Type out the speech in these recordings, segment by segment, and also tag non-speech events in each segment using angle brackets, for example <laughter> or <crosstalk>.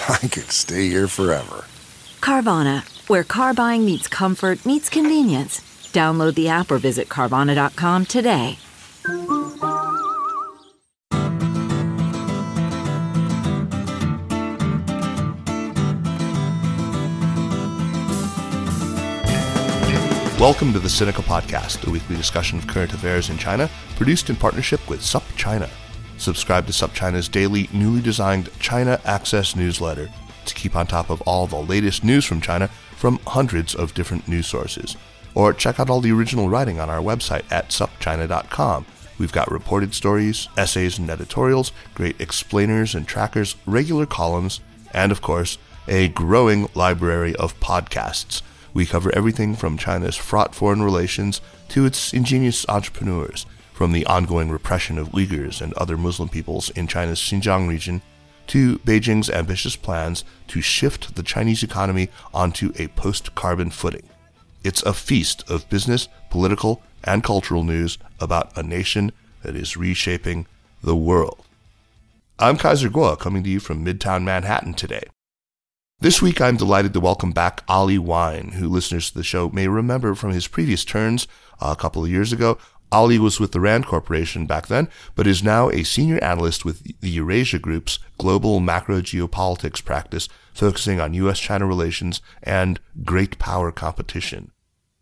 <laughs> I could stay here forever. Carvana, where car buying meets comfort, meets convenience. Download the app or visit Carvana.com today. Welcome to the Sinica Podcast, a weekly discussion of current affairs in China, produced in partnership with SupChina. Subscribe to SupChina's daily, newly designed China Access newsletter to keep on top of all the latest news from China from hundreds of different news sources. Or check out all the original writing on our website at supchina.com. We've got reported stories, essays and editorials, great explainers and trackers, regular columns, and of course, a growing library of podcasts we cover everything from China's fraught foreign relations to its ingenious entrepreneurs, from the ongoing repression of Uyghurs and other Muslim peoples in China's Xinjiang region to Beijing's ambitious plans to shift the Chinese economy onto a post carbon footing. It's a feast of business, political, and cultural news about a nation that is reshaping the world. I'm Kaiser Kuo, coming to you from Midtown Manhattan today. This week, I'm delighted to welcome back Ali Wyne, who listeners to the show may remember from his previous turns uh, a couple of years ago. Ali was with the RAND Corporation back then, but is now a senior analyst with the Eurasia Group's global macro geopolitics practice, focusing on U.S. China relations and great power competition.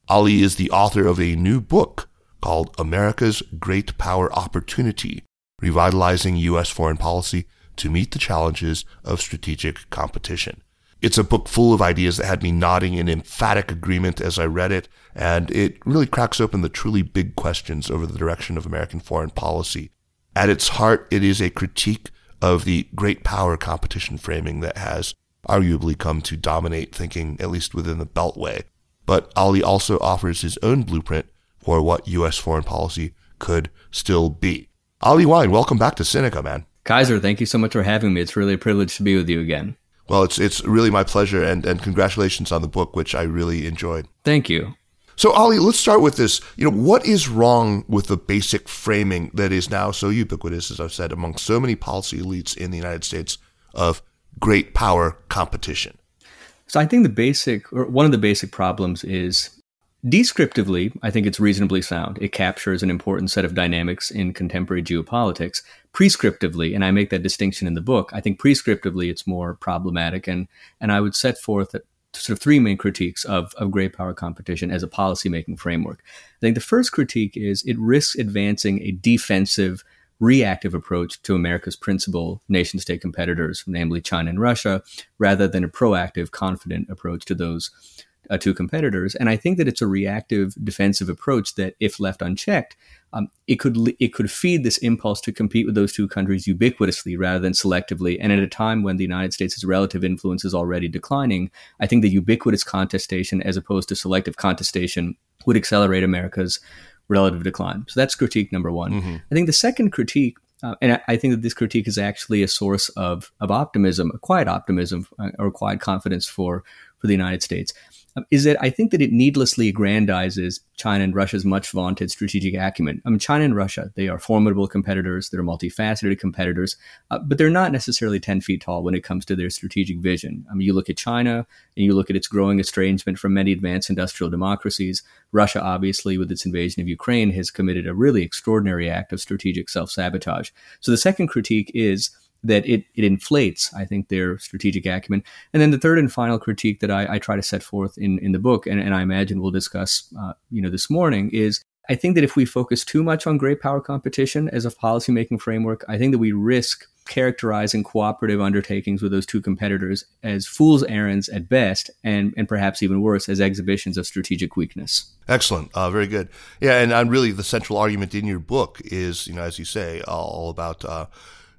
Ali is the author of a new book called America's Great Power Opportunity Revitalizing U.S. Foreign Policy to Meet the Challenges of Strategic Competition. It's a book full of ideas that had me nodding in emphatic agreement as I read it, and it really cracks open the truly big questions over the direction of American foreign policy. At its heart, it is a critique of the great power competition framing that has arguably come to dominate thinking, at least within the Beltway. But Ali also offers his own blueprint for what U.S. foreign policy could still be. Ali Wyne, welcome back to Sinica, man. Kaiser, thank you so much for having me. It's really a privilege to be with you again. Well, it's it's really my pleasure, and and congratulations on the book, which I really enjoyed. Thank you. So, Ali, let's start with this. You know, what is wrong with the basic framing that is now so ubiquitous, as I've said, among so many policy elites in the United States of great power competition? So, I think the basic, or one of the basic problems is Descriptively, I think it's reasonably sound. It captures an important set of dynamics in contemporary geopolitics. Prescriptively, and I make that distinction in the book, I think prescriptively it's more problematic. And, and I would set forth sort of three main critiques of, of great power competition as a policymaking framework. I think the first critique is it risks advancing a defensive, reactive approach to America's principal nation state competitors, namely China and Russia, rather than a proactive, confident approach to those uh, to competitors. And I think that it's a reactive defensive approach that, if left unchecked, um, it could it could feed this impulse to compete with those two countries ubiquitously rather than selectively. And at a time when the United States' relative influence is already declining, I think the ubiquitous contestation, as opposed to selective contestation, would accelerate America's relative decline. So that's critique number one. Mm-hmm. I think the second critique uh, and I, I, think that this critique is actually a source of, of optimism, a quiet optimism uh, or quiet confidence for, for the United States. Is that I think that it needlessly aggrandizes China and Russia's much vaunted strategic acumen. I mean, China and Russia, they are formidable competitors, they're multifaceted competitors, uh, but they're not necessarily 10 feet tall when it comes to their strategic vision. I mean, you look at China and you look at its growing estrangement from many advanced industrial democracies. Russia, obviously, with its invasion of Ukraine, has committed a really extraordinary act of strategic self sabotage. So the second critique is that it, it inflates, I think, their strategic acumen. And then the third and final critique that I, I try to set forth in, in the book, and, and I imagine we'll discuss, uh, you know, this morning, is I think that if we focus too much on great power competition as a policymaking framework, I think that we risk characterizing cooperative undertakings with those two competitors as fool's errands at best, and, and perhaps even worse, as exhibitions of strategic weakness. Excellent, uh, very good. Yeah, and, really the central argument in your book is, you know, as you say, all about uh,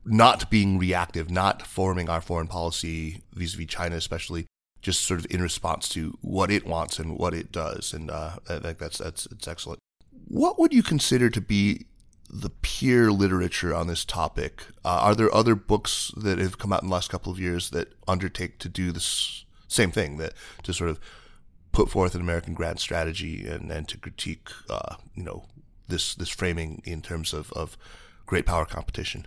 not being reactive, not forming our foreign policy vis-a-vis China, especially just sort of in response to what it wants and what it does. And uh, I think that's that's it's excellent. What would you consider to be the peer literature on this topic? Uh, are there other books that have come out in the last couple of years that undertake to do this same thing, that to sort of put forth an American grand strategy and, and to critique, uh, you know, this this framing in terms of, of great power competition?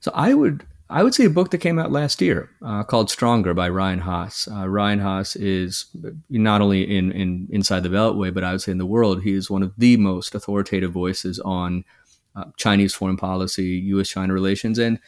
So I would I would say a book that came out last year uh, called Stronger by Ryan Hass. Uh, Ryan Hass is not only in, in inside the Beltway, but I would say in the world, he is one of the most authoritative voices on uh, Chinese foreign policy, U.S.-China relations. And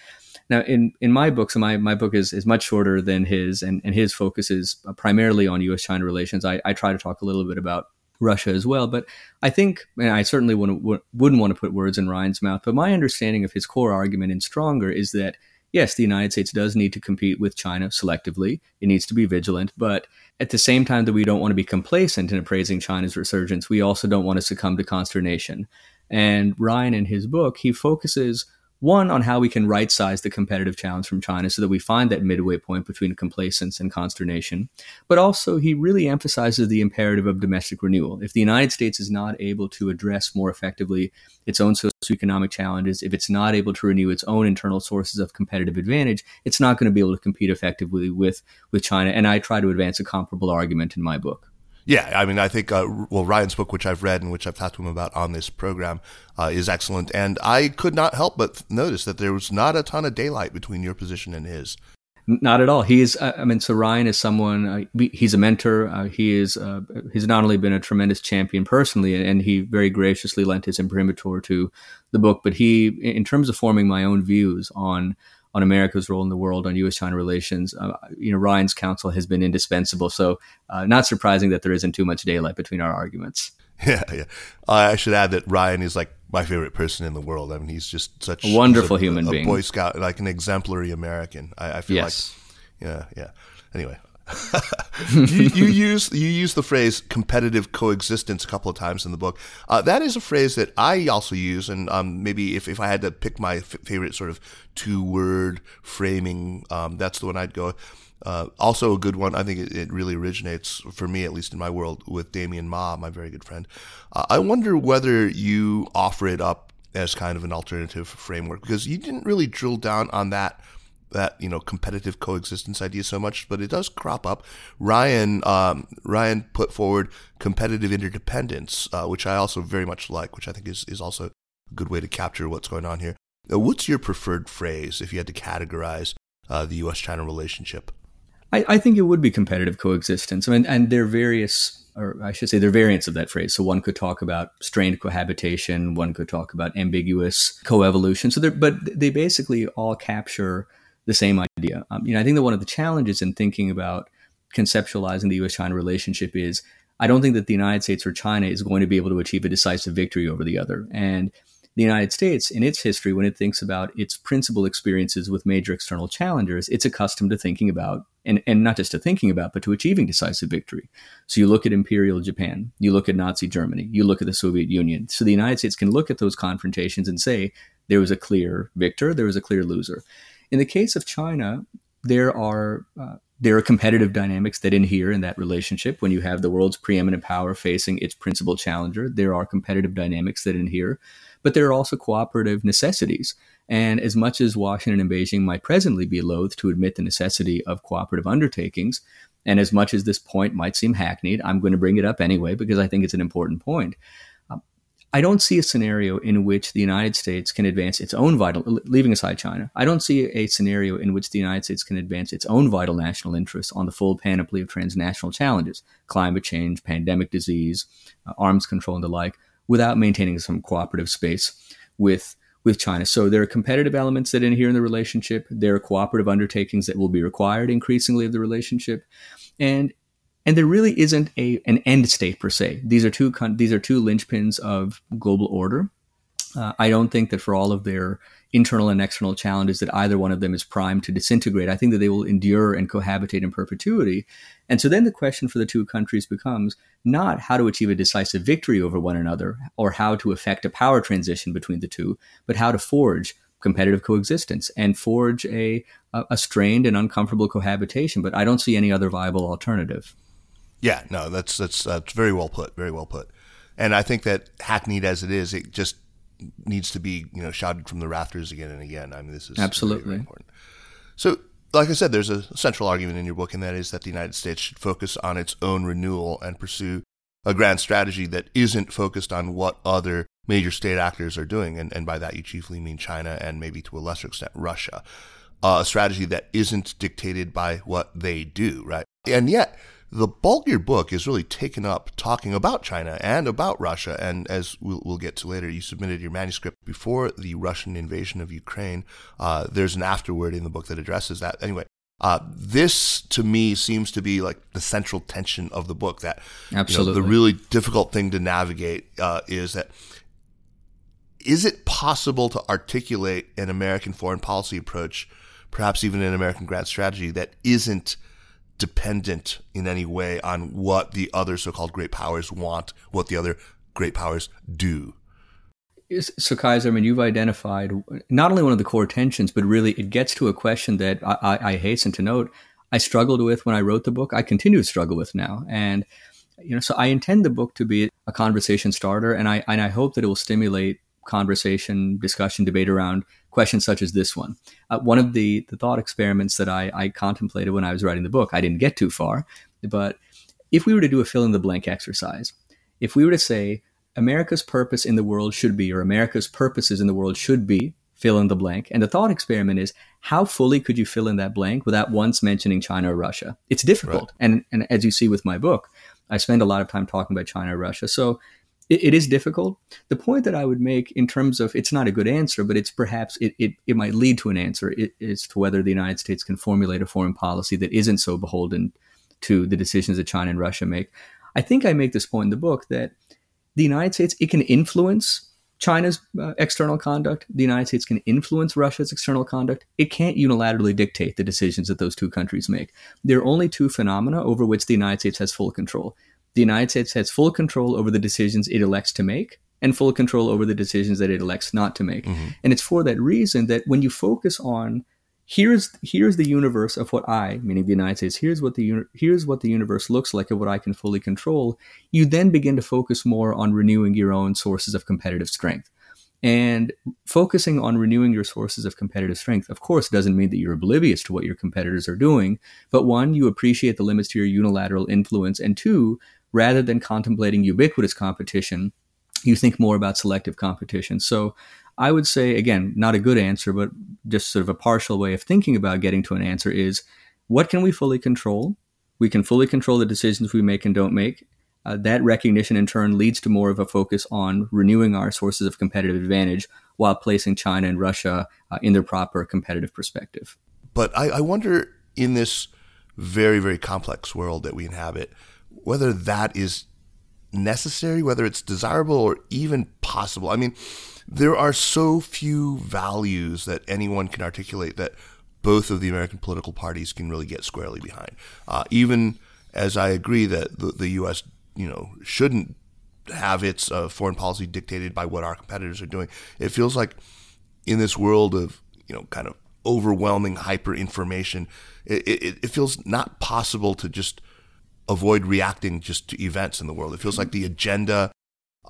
now, in, in my book, so my, my book is, is much shorter than his, and, and his focus is primarily on U.S.-China relations. I, I try to talk a little bit about Russia as well. But I think, and I certainly wouldn't, wouldn't want to put words in Ryan's mouth, but my understanding of his core argument in Stronger is that – yes, the United States does need to compete with China selectively. It needs to be vigilant. But at the same time that we don't want to be complacent in appraising China's resurgence, we also don't want to succumb to consternation. And Ryan, in his book, he focuses one on how we can right size the competitive challenge from China so that we find that midway point between complacence and consternation. But also, he really emphasizes the imperative of domestic renewal. If the United States is not able to address more effectively its own socioeconomic challenges, if it's not able to renew its own internal sources of competitive advantage, it's not going to be able to compete effectively with, with China. And I try to advance a comparable argument in my book. Yeah, I mean, I think uh, well, Ryan's book, which I've read and which I've talked to him about on this program, uh, is excellent. And I could not help but notice that there was not a ton of daylight between your position and his. Not at all. He is. I mean, so Ryan is someone. Uh, he's a mentor. Uh, he is. Uh, he's not only been a tremendous champion personally, and he very graciously lent his imprimatur to the book. But he, in terms of forming my own views on on America's role in the world on U.S.-China relations, uh, you know, Ryan's counsel has been indispensable. So, uh, not surprising that there isn't too much daylight between our arguments. <laughs> Yeah, yeah. I should add that Ryan is like my favorite person in the world. I mean, he's just such a wonderful a, human a being, Boy Scout, like an exemplary American. I, I feel yes. like, yeah, yeah. Anyway, you, you, use you use the phrase competitive coexistence a couple of times in the book. Uh, that is a phrase that I also use, and um, maybe if, if I had to pick my f- favorite sort of two word framing, um, that's the one I'd go. Uh, also a good one. I think it, it, really originates for me, at least in my world, with Damien Ma, my very good friend. Uh, I wonder whether you offer it up as kind of an alternative framework because you didn't really drill down on that that you know competitive coexistence idea so much, but it does crop up. Ryan um, Ryan put forward competitive interdependence, uh, which I also very much like, which I think is is also a good way to capture what's going on here. Uh, what's your preferred phrase if you had to categorize uh, the U.S. China relationship? I, I, think it would be competitive coexistence. I mean, and there are various, or I should say, there are variants of that phrase. So one could talk about strained cohabitation. One could talk about ambiguous coevolution. So, but they basically all capture the same idea. Um, you know, I think that one of the challenges in thinking about conceptualizing the U.S.-China relationship is I don't think that the United States or China is going to be able to achieve a decisive victory over the other. And the United States, in its history, when it thinks about its principal experiences with major external challengers, it's accustomed to thinking about, and, and not just to thinking about, but to achieving decisive victory. So you look at Imperial Japan, you look at Nazi Germany, you look at the Soviet Union. So the United States can look at those confrontations and say, there was a clear victor, there was a clear loser. In the case of China, there are uh, there are competitive dynamics that inhere in that relationship. When you have the world's preeminent power facing its principal challenger, there are competitive dynamics that inhere, but there are also cooperative necessities. And as much as Washington and Beijing might presently be loath to admit the necessity of cooperative undertakings, and as much as this point might seem hackneyed, I'm going to bring it up anyway because I think it's an important point. I don't see a scenario in which the United States can advance its own vital, leaving aside China. I don't see a scenario in which the United States can advance its own vital national interests on the full panoply of transnational challenges, climate change, pandemic disease, uh, arms control, and the like, without maintaining some cooperative space with with China. So there are competitive elements that inhere in the relationship. There are cooperative undertakings that will be required increasingly of the relationship, and and there really isn't a an end state per se. These are two these are two linchpins of global order. Uh, I don't think that for all of their internal and external challenges that either one of them is primed to disintegrate. I think that they will endure and cohabitate in perpetuity. And so then the question for the two countries becomes not how to achieve a decisive victory over one another or how to effect a power transition between the two, but how to forge competitive coexistence and forge a, a strained and uncomfortable cohabitation. But I don't see any other viable alternative. Yeah, no, that's that's that's very well put. Very well put. And I think that hackneyed as it is, it just needs to be you know shouted from the rafters again and again. I mean, this is absolutely very, very important. So, like I said, there's a central argument in your book, and that is that the United States should focus on its own renewal and pursue a grand strategy that isn't focused on what other major state actors are doing, and, and by that you chiefly mean China and maybe to a lesser extent Russia. Uh, a strategy that isn't dictated by what they do, right? And yet, the bulk of your book is really taken up talking about China and about Russia. And as we'll, we'll get to later, you submitted your manuscript before the Russian invasion of Ukraine. Uh, there's an afterword in the book that addresses that. Anyway, uh, this to me seems to be like the central tension of the book. That absolutely you know, the really difficult thing to navigate uh, is that is it possible to articulate an American foreign policy approach, perhaps even an American grand strategy that isn't dependent in any way on what the other so-called great powers want, what the other great powers do. So, Kaiser, I mean, you've identified not only one of the core tensions, but really it gets to a question that I, I, I hasten to note I struggled with when I wrote the book. I continue to struggle with now, and you know, so I intend the book to be a conversation starter, and I and I hope that it will stimulate conversation, discussion, debate around questions such as this one. Uh, one of the, the thought experiments that I, I contemplated when I was writing the book, I didn't get too far, but if we were to do a fill in the blank exercise, if we were to say America's purpose in the world should be, or America's purposes in the world should be, fill in the blank. And the thought experiment is how fully could you fill in that blank without once mentioning China or Russia? It's difficult. Right. And, and as you see with my book, I spend a lot of time talking about China or Russia. So it, it is difficult. The point that I would make in terms of it's not a good answer, but it's perhaps it, it, it might lead to an answer as to whether the United States can formulate a foreign policy that isn't so beholden to the decisions that China and Russia make. I think I make this point in the book that the United States it can influence China's uh, external conduct. The United States can influence Russia's external conduct. It can't unilaterally dictate the decisions that those two countries make. There are only two phenomena over which the United States has full control the United States has full control over the decisions it elects to make and full control over the decisions that it elects not to make. Mm-hmm. And it's for that reason that when you focus on here's here's the universe of what I, meaning the United States, here's what the here's what the universe looks like of what I can fully control, you then begin to focus more on renewing your own sources of competitive strength. And focusing on renewing your sources of competitive strength, of course, doesn't mean that you're oblivious to what your competitors are doing. But one, you appreciate the limits to your unilateral influence. And two, rather than contemplating ubiquitous competition, you think more about selective competition. So I would say, again, not a good answer, but just sort of a partial way of thinking about getting to an answer is what can we fully control? We can fully control the decisions we make and don't make. Uh, that recognition in turn leads to more of a focus on renewing our sources of competitive advantage while placing China and Russia uh, in their proper competitive perspective. But I, I wonder in this very, very complex world that we inhabit, whether that is necessary, whether it's desirable or even possible. I mean, there are so few values that anyone can articulate that both of the American political parties can really get squarely behind. Uh, even as I agree that the, the, U.S. you know shouldn't have its uh, foreign policy dictated by what our competitors are doing, it feels like in this world of you know kind of overwhelming hyper information, it, it, it feels not possible to just avoid reacting just to events in the world. It feels like the agenda,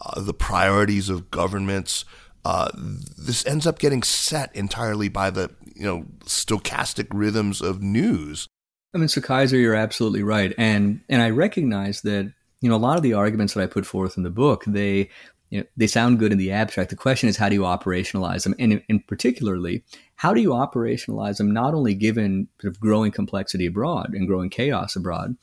uh, the priorities of governments, uh, this ends up getting set entirely by the you know stochastic rhythms of news. I mean, so Kaiser, you're absolutely right, and and I recognize that you know a lot of the arguments that I put forth in the book they you know, they sound good in the abstract. The question is how do you operationalize them, and, and particularly how do you operationalize them? Not only given sort of growing complexity abroad and growing chaos abroad,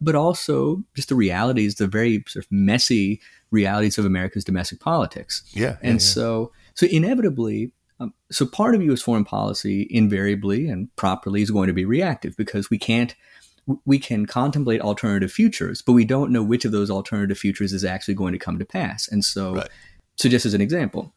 but also just the realities, the very sort of messy realities of America's domestic politics. Yeah. And yeah, so, So inevitably, um, so part of U.S. foreign policy invariably and properly is going to be reactive because we can't we can contemplate alternative futures, but we don't know which of those alternative futures is actually going to come to pass. And so, right. so just as an example,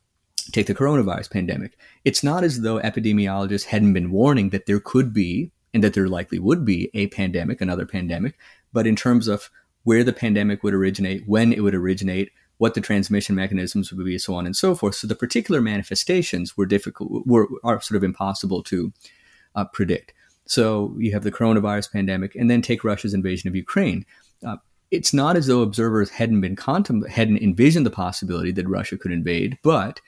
take the coronavirus pandemic. It's not as though epidemiologists hadn't been warning that there could be and that there likely would be a pandemic, another pandemic, but in terms of where the pandemic would originate, when it would originate, what the transmission mechanisms would be, so on and so forth. So the particular manifestations were difficult, were are sort of impossible to uh, predict. So you have the coronavirus pandemic, and then take Russia's invasion of Ukraine. Uh, it's not as though observers hadn't been contem- hadn't envisioned the possibility that Russia could invade, but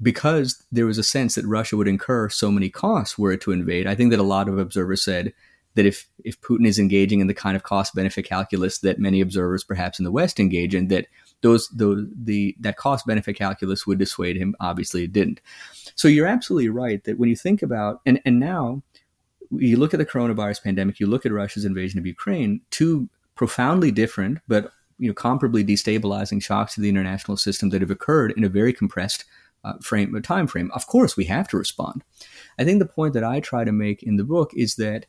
because there was a sense that Russia would incur so many costs were it to invade, I think that a lot of observers said that if if Putin is engaging in the kind of cost benefit calculus that many observers perhaps in the West engage in, that those those the that cost benefit calculus would dissuade him. Obviously, it didn't. So you're absolutely right that when you think about and and now you look at the coronavirus pandemic, you look at Russia's invasion of Ukraine, two profoundly different but you know comparably destabilizing shocks to the international system that have occurred in a very compressed uh, frame time frame. Of course, we have to respond. I think the point that I try to make in the book is that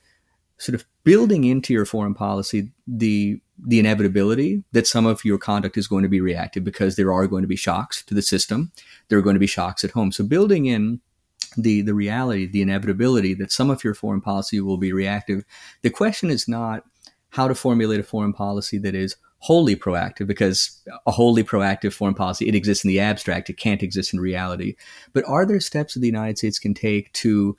sort of building into your foreign policy the the inevitability that some of your conduct is going to be reactive because there are going to be shocks to the system. There are going to be shocks at home. So building in the the reality, the inevitability that some of your foreign policy will be reactive. The question is not how to formulate a foreign policy that is wholly proactive because a wholly proactive foreign policy it exists in the abstract it can't exist in reality but are there steps that the united states can take to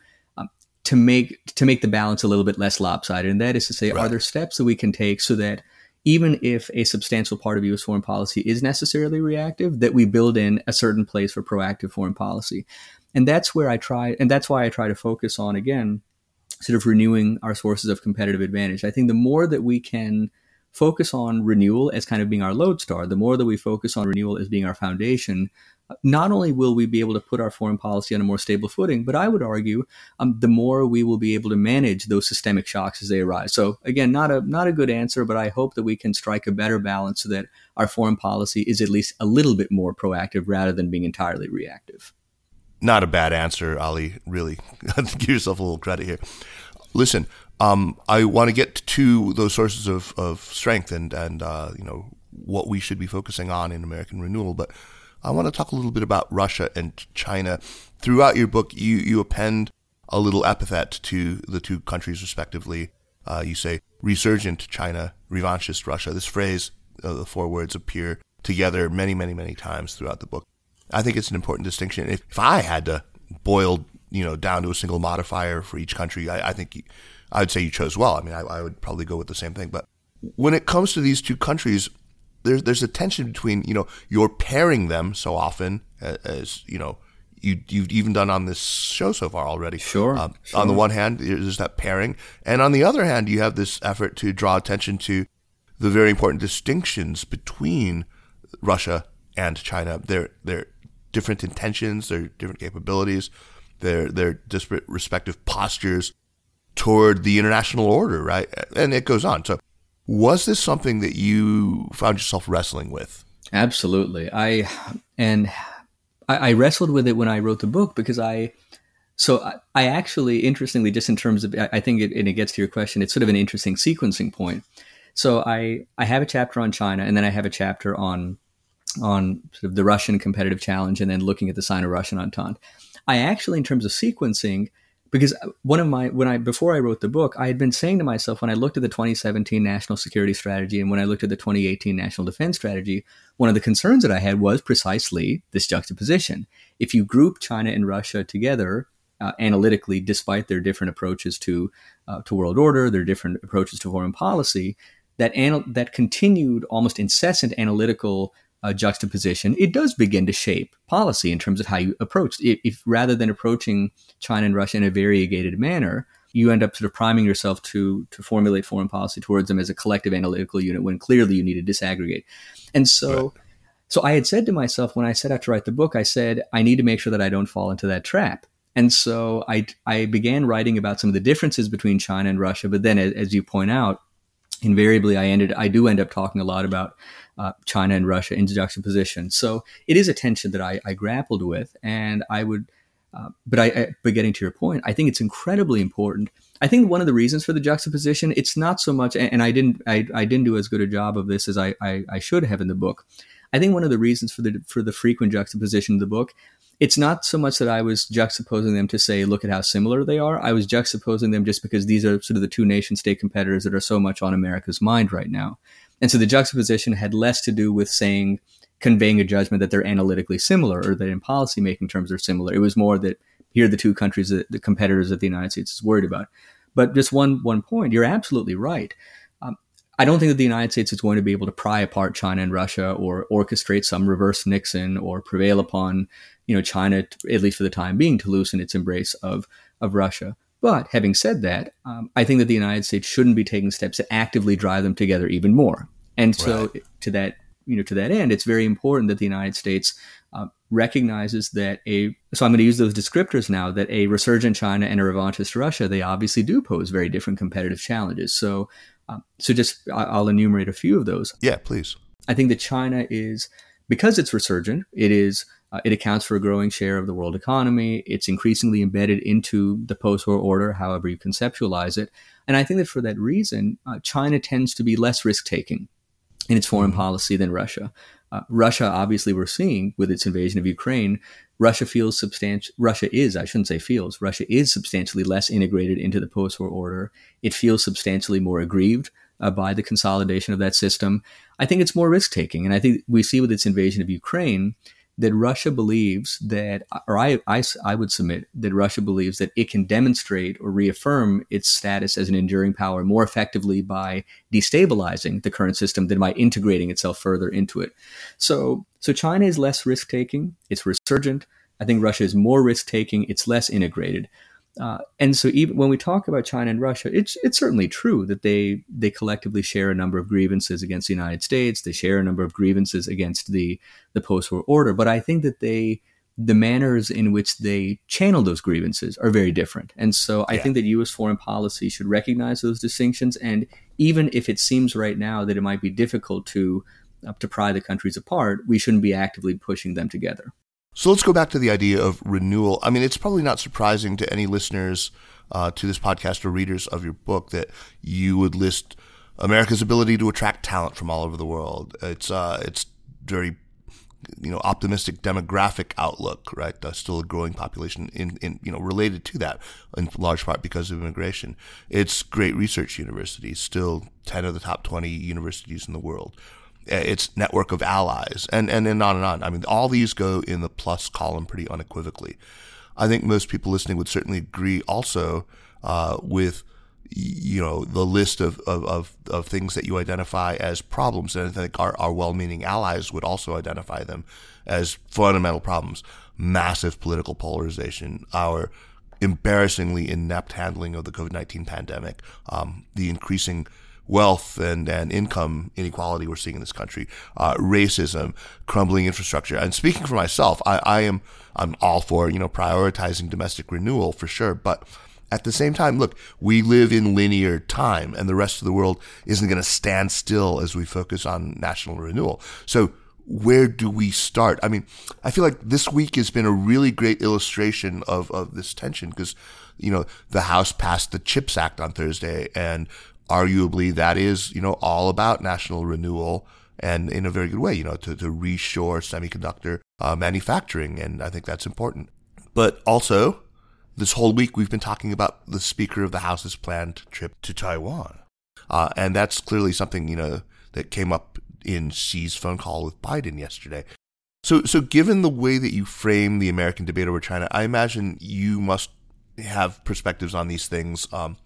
to make to make the balance a little bit less lopsided, and that is to say, right. are there steps that we can take so that even if a substantial part of U.S. foreign policy is necessarily reactive, that we build in a certain place for proactive foreign policy, and that's where I try, and that's why I try to focus on again, sort of renewing our sources of competitive advantage. I think the more that we can focus on renewal as kind of being our lodestar, the more that we focus on renewal as being our foundation, not only will we be able to put our foreign policy on a more stable footing, but I would argue um, the more we will be able to manage those systemic shocks as they arise. So again, not a not a good answer, but I hope that we can strike a better balance so that our foreign policy is at least a little bit more proactive rather than being entirely reactive. Not a bad answer, Ali. Really, <laughs> give yourself a little credit here. Listen, um, I want to get to those sources of, of strength and and uh, you know what we should be focusing on in American renewal, but I want to talk a little bit about Russia and China. Throughout your book, you, you append a little epithet to the two countries respectively. Uh, you say resurgent China, revanchist Russia. This phrase, uh, the four words appear together many, many, many times throughout the book. I think it's an important distinction. If, if I had to boil, you know, down to a single modifier for each country, I, I think you, I would say you chose well. I mean, I, I would probably go with the same thing. But when it comes to these two countries, there's there's a tension between you know you're pairing them so often as, as you know you you've even done on this show so far already. Sure, um, sure, On the one hand, there's that pairing, and on the other hand, you have this effort to draw attention to the very important distinctions between Russia and China. They're they're different intentions, they're different capabilities, they're they're disparate respective postures toward the international order, right? And it goes on. So was this something that you found yourself wrestling with? Absolutely. I and I, I wrestled with it when I wrote the book because I so I, I actually interestingly just in terms of I think it, and it gets to your question, it's sort of an interesting sequencing point. So I I have a chapter on China and then I have a chapter on on sort of the Russian competitive challenge and then looking at the Sino-Russian Entente. I actually, in terms of sequencing, because one of my when I before I wrote the book, I had been saying to myself when I looked at the 2017 national security strategy and when I looked at the 2018 national defense strategy, one of the concerns that I had was precisely this juxtaposition. If you group China and Russia together uh, analytically, despite their different approaches to uh, to world order, their different approaches to foreign policy, that anal- that continued almost incessant analytical uh, juxtaposition, it does begin to shape policy in terms of how you approach. If, if, rather than approaching China and Russia in a variegated manner, you end up sort of priming yourself to to formulate foreign policy towards them as a collective analytical unit when clearly you need to disaggregate. And so, right. so I had said to myself when I set out to write the book, I said I need to make sure that I don't fall into that trap. And so I I began writing about some of the differences between China and Russia, but then as, as you point out, invariably I ended I do end up talking a lot about uh, China and Russia in juxtaposition. So it is a tension that I, I grappled with, and I would. Uh, but I, I, but getting to your point, I think it's incredibly important. I think one of the reasons for the juxtaposition, it's not so much, and, and I didn't, I, I didn't do as good a job of this as I, I, I should have in the book. I think one of the reasons for the for the frequent juxtaposition of the book it's not so much that I was juxtaposing them to say, look at how similar they are. I was juxtaposing them just because these are sort of the two nation state competitors that are so much on America's mind right now. And so the juxtaposition had less to do with saying, conveying a judgment that they're analytically similar or that in policy making terms they're similar. It was more that here are the two countries that the competitors that the United States is worried about. But just one one point, you're absolutely right. Um, I don't think that the United States is going to be able to pry apart China and Russia or orchestrate some reverse Nixon or prevail upon you know China, at least for the time being, to loosen its embrace of of Russia. But having said that, um, I think that the United States shouldn't be taking steps to actively drive them together even more. And so, right. to that you know, to that end, it's very important that the United States uh, recognizes that a. So I'm going to use those descriptors now. That a resurgent China and a revanchist Russia, they obviously do pose very different competitive challenges. So, um, so just I'll enumerate a few of those. Yeah, please. I think that China is because it's resurgent. It is uh, it accounts for a growing share of the world economy. It's increasingly embedded into the post war order, however you conceptualize it. And I think that for that reason, uh, China tends to be less risk taking in its foreign policy than Russia. Uh, Russia, obviously, we're seeing with its invasion of Ukraine, Russia feels substantial. Russia is, I shouldn't say feels, Russia is substantially less integrated into the post war order. It feels substantially more aggrieved uh, by the consolidation of that system. I think it's more risk taking. And I think we see with its invasion of Ukraine that Russia believes that, or I, I, I would submit that Russia believes that it can demonstrate or reaffirm its status as an enduring power more effectively by destabilizing the current system than by integrating itself further into it. So, so China is less risk taking. It's resurgent. I think Russia is more risk taking. It's less integrated. Uh, and so even when we talk about China and Russia, it's it's certainly true that they they collectively share a number of grievances against the United States. They share a number of grievances against the the post-war order. But I think that they the manners in which they channel those grievances are very different. And so I yeah. think that U.S. foreign policy should recognize those distinctions. And even if it seems right now that it might be difficult to uh, to pry the countries apart, we shouldn't be actively pushing them together. So let's go back to the idea of renewal. I mean, it's probably not surprising to any listeners uh, to this podcast or readers of your book that you would list America's ability to attract talent from all over the world. It's uh, it's very you know optimistic demographic outlook, right? Uh, still a growing population in, in you know related to that in large part because of immigration. It's great research universities, still ten of the top twenty universities in the world. Uh, its network of allies, and, and, and on and on. I mean, all these go in the plus column pretty unequivocally. I think most people listening would certainly agree also uh, with you know the list of, of, of, of, things that you identify as problems and i think our, our well-meaning allies would also identify them as fundamental problems massive political polarization our embarrassingly inept handling of the covid-19 pandemic um, the increasing wealth and, and income inequality we're seeing in this country, uh, racism, crumbling infrastructure. And speaking for myself, I, I am I'm all for you know prioritizing domestic renewal for sure, but at the same time, look, we live in linear time, and the rest of the world isn't going to stand still as we focus on national renewal. So where do we start? I mean, I feel like this week has been a really great illustration of, of this tension because, you know, the House passed the CHIPS Act on Thursday and arguably that is, you know, all about national renewal and in a very good way, you know, to, to reshore semiconductor uh, manufacturing. And I think that's important. But also, this whole week we've been talking about the Speaker of the House's planned trip to Taiwan. Uh, and that's clearly something, you know, that came up in Xi's phone call with Biden yesterday. So, so given the way that you frame the American debate over China, I imagine you must have perspectives on these things. Um,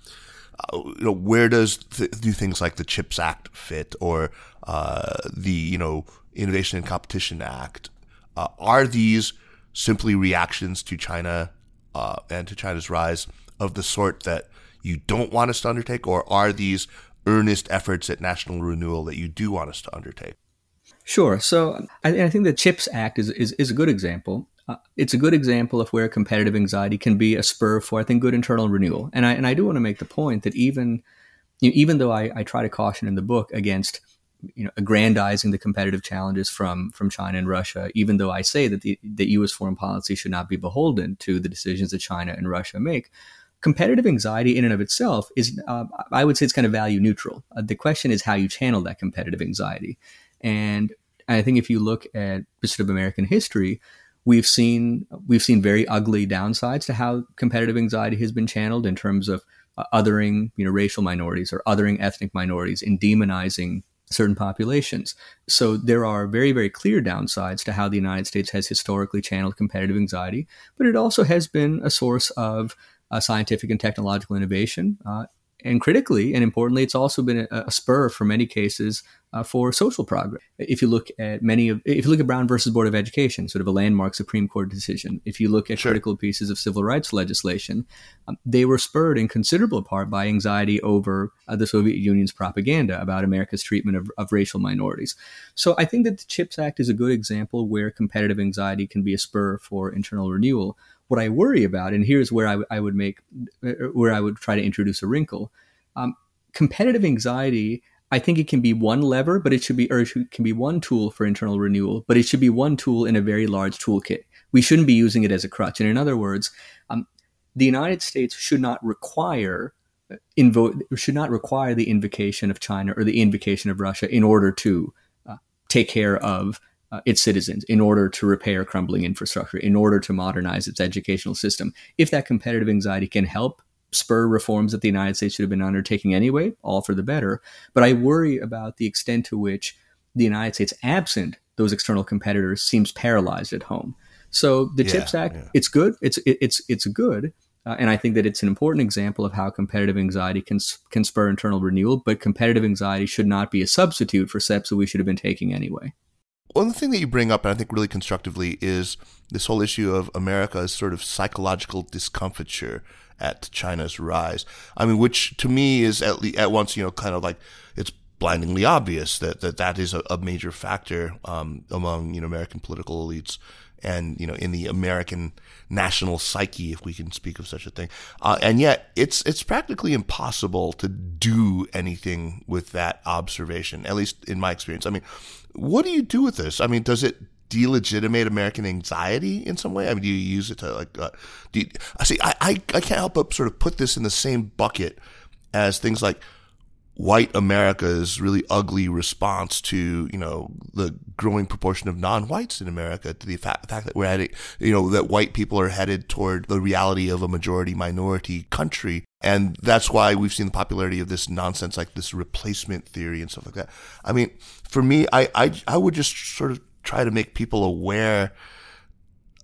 you know, where does th- do things like the CHIPS Act fit or uh, the you know Innovation and Competition Act? Uh, are these simply reactions to China uh, and to China's rise of the sort that you don't want us to undertake, or are these earnest efforts at national renewal that you do want us to undertake? Sure. So I, I think the CHIPS Act is, is, is a good example uh, it's a good example of where competitive anxiety can be a spur for, I think, good internal renewal. And I and I do want to make the point that even you know, even though I, I try to caution in the book against you know, aggrandizing the competitive challenges from from China and Russia, even though I say that the that U.S. foreign policy should not be beholden to the decisions that China and Russia make. Competitive anxiety, in and of itself, is uh, I would say it's kind of value neutral. Uh, the question is how you channel that competitive anxiety, and I think if you look at sort of American history, we've seen we've seen very ugly downsides to how competitive anxiety has been channeled in terms of uh, othering you know racial minorities or othering ethnic minorities in demonizing certain populations. So there are very, very clear downsides to how the United States has historically channeled competitive anxiety, but it also has been a source of uh, scientific and technological innovation. Uh, and critically and importantly, it's also been a, a spur for many cases uh, for social progress. If you look at many of, if you look at Brown versus Board of Education, sort of a landmark Supreme Court decision. If you look at sure. critical pieces of civil rights legislation, um, they were spurred in considerable part by anxiety over uh, the Soviet Union's propaganda about America's treatment of, of racial minorities. So I think that the CHIPS Act is a good example where competitive anxiety can be a spur for internal renewal. What I worry about, and here's where I, w- I would make, where I would try to introduce a wrinkle. Um, competitive anxiety I think it can be one lever, but it should be, or it can be one tool for internal renewal, but it should be one tool in a very large toolkit. We shouldn't be using it as a crutch. And in other words, um, the United States should not require uh, invo- should not require the invocation of China or the invocation of Russia in order to uh, take care of uh, its citizens, in order to repair crumbling infrastructure, in order to modernize its educational system. If that competitive anxiety can help spur reforms that the United States should have been undertaking anyway, all for the better. But I worry about the extent to which the United States, absent those external competitors, seems paralyzed at home. So the yeah, CHIPS Act, yeah. it's good. It's it, it's it's good, uh, and I think that it's an important example of how competitive anxiety can can spur internal renewal. But competitive anxiety should not be a substitute for steps that we should have been taking anyway. One thing that you bring up, and I think really constructively, is this whole issue of America's sort of psychological discomfiture at China's rise. I mean, which to me is at le- at once, you know, kind of like it's blindingly obvious that that, that is a, a major factor um, among you know American political elites and you know in the American national psyche, if we can speak of such a thing. Uh, and yet, it's it's practically impossible to do anything with that observation. At least in my experience. I mean, what do you do with this? I mean, does it delegitimate American anxiety in some way? I mean, do you use it to like? Uh, do you, I see. I, I I can't help but sort of put this in the same bucket as things like white America's really ugly response to you know the growing proportion of non-whites in America to the fact, fact that we're heading you know that white people are headed toward the reality of a majority minority country and that's why we've seen the popularity of this nonsense like this replacement theory and stuff like that. I mean, for me, I I, I would just sort of try to make people aware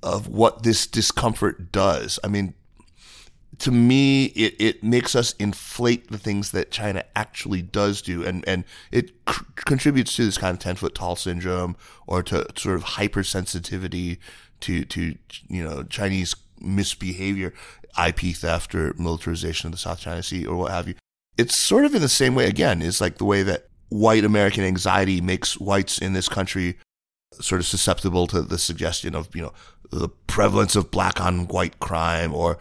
of what this discomfort does. I mean, to me, it, it makes us inflate the things that China actually does do, and, and it contributes to this kind of 10 foot tall syndrome or to sort of hypersensitivity to, to, you know, Chinese misbehavior, IP theft or militarization of the South China Sea or what have you. It's sort of in the same way, again, It's like the way that white American anxiety makes whites in this country sort of susceptible to the suggestion of, you know, the prevalence of black on white crime or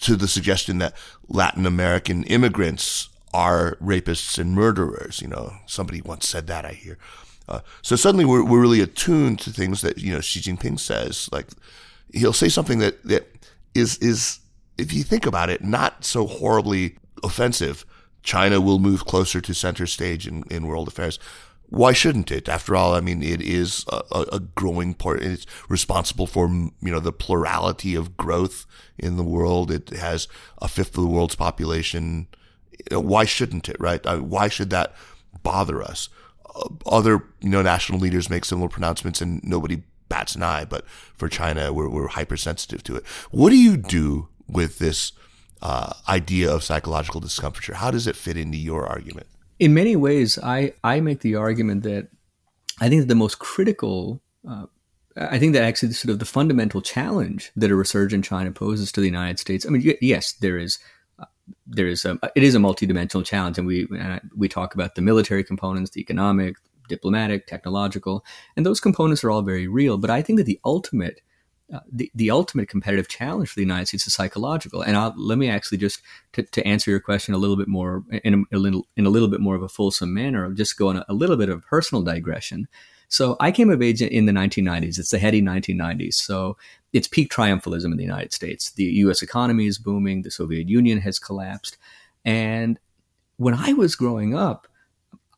to the suggestion that Latin American immigrants are rapists and murderers. You know, somebody once said that, I hear. Uh, so suddenly we're, we're really attuned to things that, you know, Xi Jinping says. Like, he'll say something that, that is, is, if you think about it, not so horribly offensive. China will move closer to center stage in, in world affairs why shouldn't it? After all, I mean, it is a, a growing part. It's responsible for you know the plurality of growth in the world. It has a fifth of the world's population. Why shouldn't it? Right? Why should that bother us? Uh, other you know national leaders make similar pronouncements, and nobody bats an eye. But for China, we're we're hypersensitive to it. What do you do with this uh, idea of psychological discomfiture? How does it fit into your argument? In many ways, I, I make the argument that I think that the most critical, uh, I think that actually sort of the fundamental challenge that a resurgent China poses to the United States. I mean, yes, there is. Uh, there is a, it is a multidimensional challenge, and we uh, we talk about the military components, the economic, diplomatic, technological, and those components are all very real. But I think that the ultimate uh, the, the ultimate competitive challenge for the United States is psychological. And I'll, let me actually just to, to answer your question a little bit more in a, a, little in a little bit more of a fulsome manner. I'll just go on a, a little bit of personal digression. So I came of age in the 1990s. It's the heady 1990s. So it's peak triumphalism in the United States. The U.S. economy is booming. The Soviet Union has collapsed. And when I was growing up,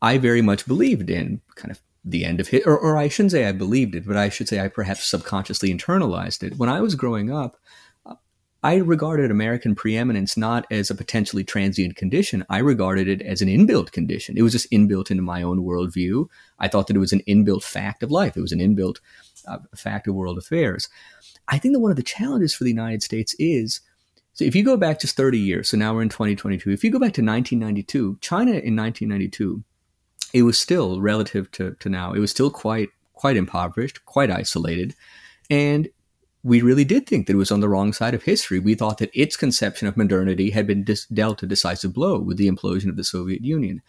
I very much believed in kind of the end of it, or, or I shouldn't say I believed it, but I should say I perhaps subconsciously internalized it. When I was growing up, I regarded American preeminence not as a potentially transient condition. I regarded it as an inbuilt condition. It was just inbuilt into my own worldview. I thought that it was an inbuilt fact of life. It was an inbuilt uh, fact of world affairs. I think that one of the challenges for the United States is so if you go back just 30 years, so now we're in 2022, if you go back to 1992, China in 1992, it was still relative to, to now, it was still quite quite impoverished, quite isolated. And we really did think that it was on the wrong side of history. We thought that its conception of modernity had been dis- dealt a decisive blow with the implosion of the Soviet Union.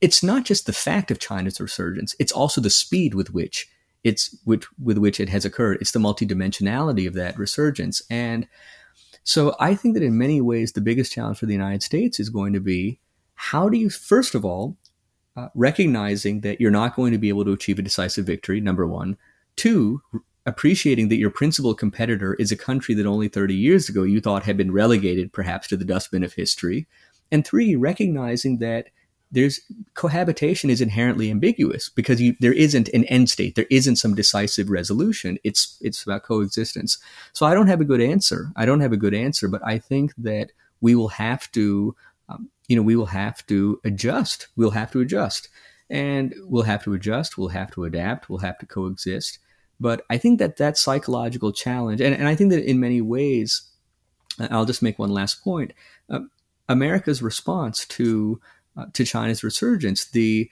It's not just the fact of China's resurgence; it's also the speed with which it's with, with which it has occurred. It's the multidimensionality of that resurgence, and so I think that in many ways, the biggest challenge for the United States is going to be how do you, first of all, uh, recognizing that you're not going to be able to achieve a decisive victory, number one. Two, appreciating that your principal competitor is a country that only 30 years ago you thought had been relegated perhaps to the dustbin of history. And three, recognizing that there's cohabitation is inherently ambiguous because you, there isn't an end state. There isn't some decisive resolution. It's it's about coexistence. So I don't have a good answer. I don't have a good answer, but I think that we will have to, um, you know, we will have to adjust. We'll have to adjust, and we'll have to adjust. We'll have to adapt. We'll have to coexist. But I think that that psychological challenge, and, and I think that in many ways, I'll just make one last point. Uh, America's response to uh, to China's resurgence, the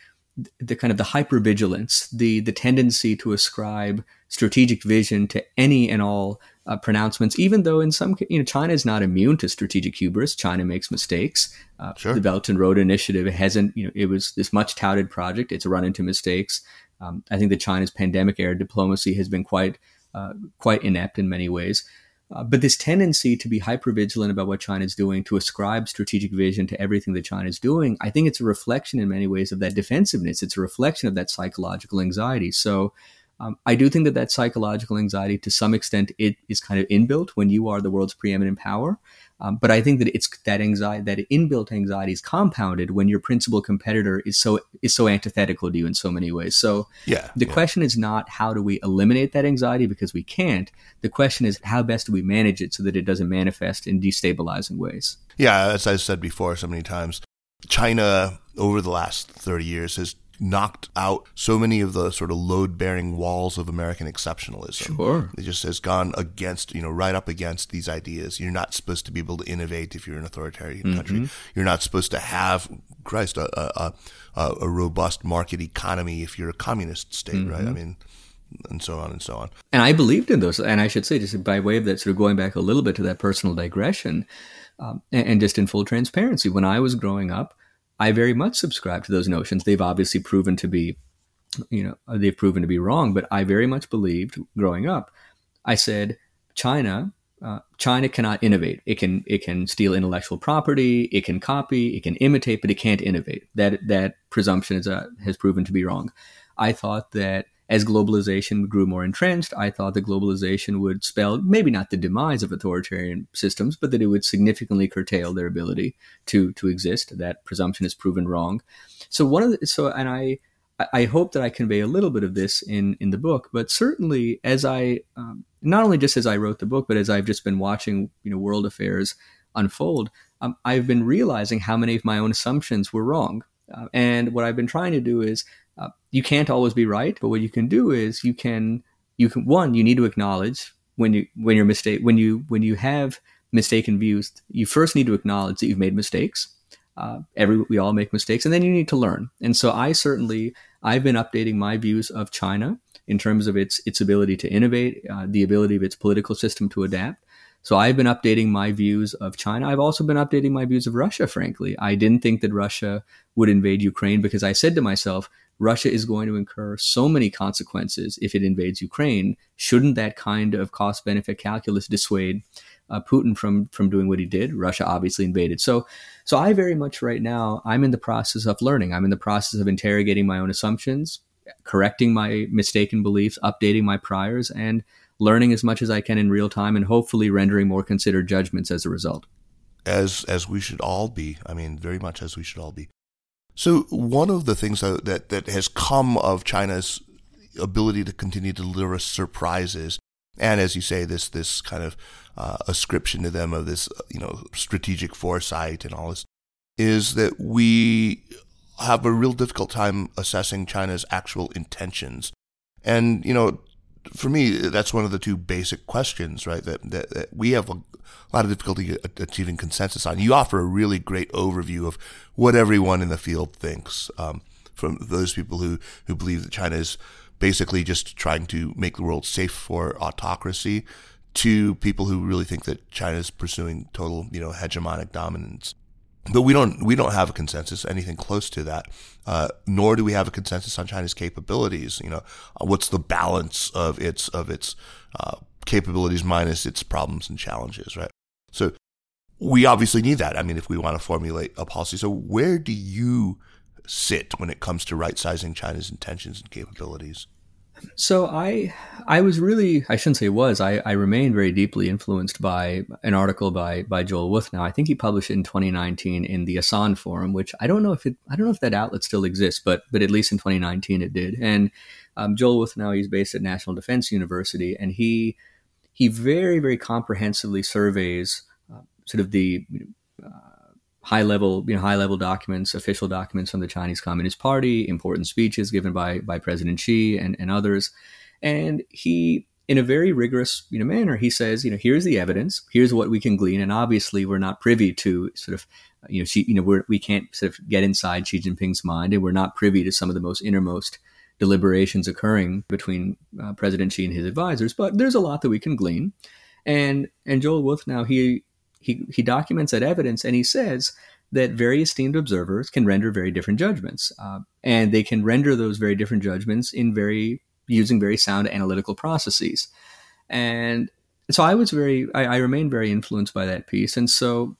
the kind of the hypervigilance, the the tendency to ascribe strategic vision to any and all uh, pronouncements, even though in some you know China is not immune to strategic hubris. China makes mistakes. Uh, sure. The Belt and Road Initiative hasn't you know it was this much touted project. It's run into mistakes. Um, I think that China's pandemic era diplomacy has been quite uh, quite inept in many ways. Uh, but this tendency to be hyper vigilant about what China is doing, to ascribe strategic vision to everything that China is doing, I think it's a reflection in many ways of that defensiveness. It's a reflection of that psychological anxiety. So um, I do think that that psychological anxiety, to some extent, it is kind of inbuilt when you are the world's preeminent power. Um, but I think that it's that anxiety, that inbuilt anxiety is compounded when your principal competitor is so is so antithetical to you in so many ways. So yeah, the yeah. question is not how do we eliminate that anxiety because we can't. The question is how best do we manage it so that it doesn't manifest in destabilizing ways. Yeah, as I've said before so many times, China over the last 30 years has knocked out so many of the sort of load bearing walls of American exceptionalism. Sure. It just has gone against, you know, right up against these ideas. You're not supposed to be able to innovate if you're an authoritarian mm-hmm. country. You're not supposed to have, Christ, a, a, a, a robust market economy if you're a communist state, mm-hmm. right? I mean, and so on and so on. And I believed in those. And I should say, just by way of that, sort of going back a little bit to that personal digression, um, and, and, just in full transparency, when I was growing up, I very much subscribe to those notions. They've obviously proven to be, you know, they've proven to be wrong, but I very much believed growing up. I said, China, uh, China cannot innovate. It can it can steal intellectual property. It can copy. It can imitate, but it can't innovate. That that presumption is, uh, has proven to be wrong. I thought that as globalization grew more entrenched, I thought that globalization would spell maybe not the demise of authoritarian systems, but that it would significantly curtail their ability to to exist. That presumption is proven wrong. So one of the, so and I I hope that I convey a little bit of this in in the book, but certainly as I um, not only just as I wrote the book, but as I've just been watching you know world affairs unfold, um, I've been realizing how many of my own assumptions were wrong. Uh, and what I've been trying to do is you can't always be right, but what you can do is you can you can one you need to acknowledge when you when you're mistake when you when you have mistaken views. You first need to acknowledge that you've made mistakes. Uh, every we all make mistakes, and then you need to learn. And so I certainly I've been updating my views of China in terms of its its ability to innovate, uh, the ability of its political system to adapt. So I've been updating my views of China. I've also been updating my views of Russia, frankly. I didn't think that Russia would invade Ukraine because I said to myself, Russia is going to incur so many consequences if it invades Ukraine. Shouldn't that kind of cost benefit calculus dissuade uh, Putin from from doing what he did? Russia obviously invaded. So, so I very much right now I'm in the process of learning. I'm in the process of interrogating my own assumptions, correcting my mistaken beliefs, updating my priors, and learning as much as I can in real time, and hopefully rendering more considered judgments as a result. As as we should all be. I mean, very much as we should all be. So one of the things that, that, that has come of China's ability to continue to deliver surprises, and as you say, this this kind of uh, ascription to them of this you know strategic foresight and all this, is that we have a real difficult time assessing China's actual intentions. And you know, for me, that's one of the two basic questions, right? That that, that we have a, lot of difficulty achieving consensus on. You offer a really great overview of what everyone in the field thinks. Um, from those people who who believe that China is basically just trying to make the world safe for autocracy, to people who really think that China is pursuing total, you know, hegemonic dominance but we don't we don't have a consensus anything close to that. Uh, nor do we have a consensus on China's capabilities you know uh, what's the balance of its of its uh, capabilities minus its problems and challenges right? So we obviously need that. I mean if we want to formulate a policy. So where do you sit when it comes to right sizing China's intentions and capabilities so I I was really I shouldn't say was I, I remained very deeply influenced by an article by by Joel Wuthnow. I think he published it in 2019 in the Asan Forum, which I don't know if it I don't know if that outlet still exists, but but at least in 2019 it did. And um, Joel Wuthnow he's based at National Defense University, and he he very very comprehensively surveys uh, sort of the uh, high level, you know, high level documents, official documents from the Chinese Communist Party, important speeches given by by President Xi and, and others. And he, in a very rigorous, you know, manner, he says, you know, here's the evidence, here's what we can glean, and obviously we're not privy to sort of, you know, Xi, you know, we're, we can't sort of get inside Xi Jinping's mind, and we're not privy to some of the most innermost deliberations occurring between uh, President Xi and his advisors. But there's a lot that we can glean. And and Joel Wuthnow he he, he documents that evidence and he says that very esteemed observers can render very different judgments. Uh, and they can render those very different judgments in very using very sound analytical processes. And so I was very, I, I remained very influenced by that piece. And so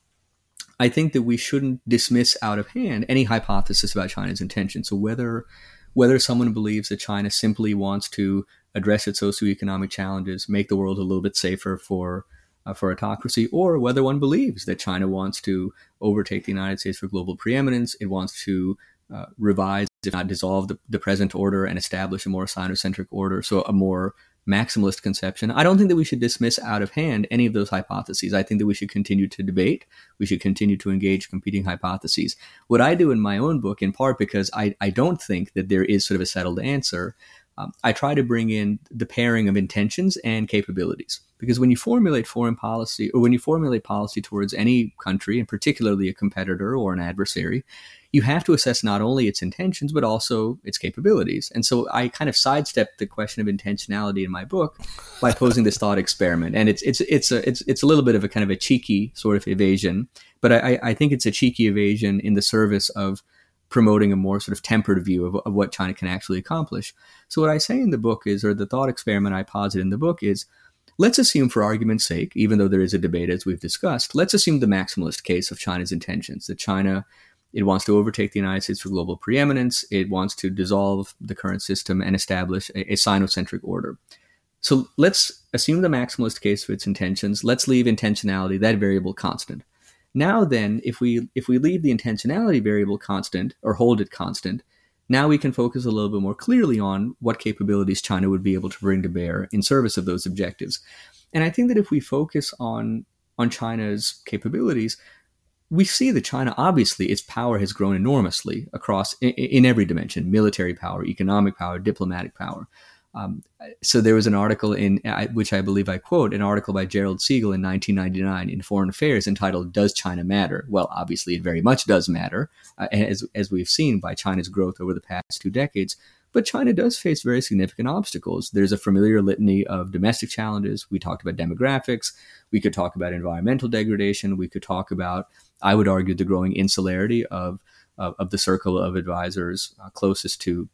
I think that we shouldn't dismiss out of hand any hypothesis about China's intention. So whether whether someone believes that China simply wants to address its socioeconomic challenges, make the world a little bit safer for for autocracy, or whether one believes that China wants to overtake the United States for global preeminence. It wants to uh, revise, if not dissolve, the, the, present order and establish a more Sinocentric order, so a more maximalist conception. I don't think that we should dismiss out of hand any of those hypotheses. I think that we should continue to debate. We should continue to engage competing hypotheses. What I do in my own book, in part because I, I don't think that there is sort of a settled answer, um, I try to bring in the pairing of intentions and capabilities. Because when you formulate foreign policy, or when you formulate policy towards any country, and particularly a competitor or an adversary, you have to assess not only its intentions, but also its capabilities. And so I kind of sidestepped the question of intentionality in my book by posing this thought experiment. And it's, it's, it's, a, it's, it's a little bit of a kind of a cheeky sort of evasion, but I, I think it's a cheeky evasion in the service of promoting a more sort of tempered view of, of what China can actually accomplish. So what I say in the book is, or the thought experiment I posit in the book is, let's assume for argument's sake, even though there is a debate as we've discussed, let's assume the maximalist case of China's intentions, that China it wants to overtake the United States for global preeminence. It wants to dissolve the current system and establish a, a Sinocentric order. So let's assume the maximalist case of its intentions. Let's leave intentionality, that variable, constant. Now then, if we if we leave the intentionality variable constant or hold it constant, now we can focus a little bit more clearly on what capabilities China would be able to bring to bear in service of those objectives. And I think that if we focus on on China's capabilities, we see that China obviously its power has grown enormously across in, in every dimension: military power, economic power, diplomatic power. Um, so there was an article in which I believe I quote an article by Gerald Segal in 1999 in Foreign Affairs entitled "Does China Matter?" Well, obviously it very much does matter, uh, as as we've seen by China's growth over the past two decades. But China does face very significant obstacles. There's a familiar litany of domestic challenges. We talked about demographics. We could talk about environmental degradation. We could talk about, I would argue, the growing insularity of, of, of the circle of advisors uh, closest to,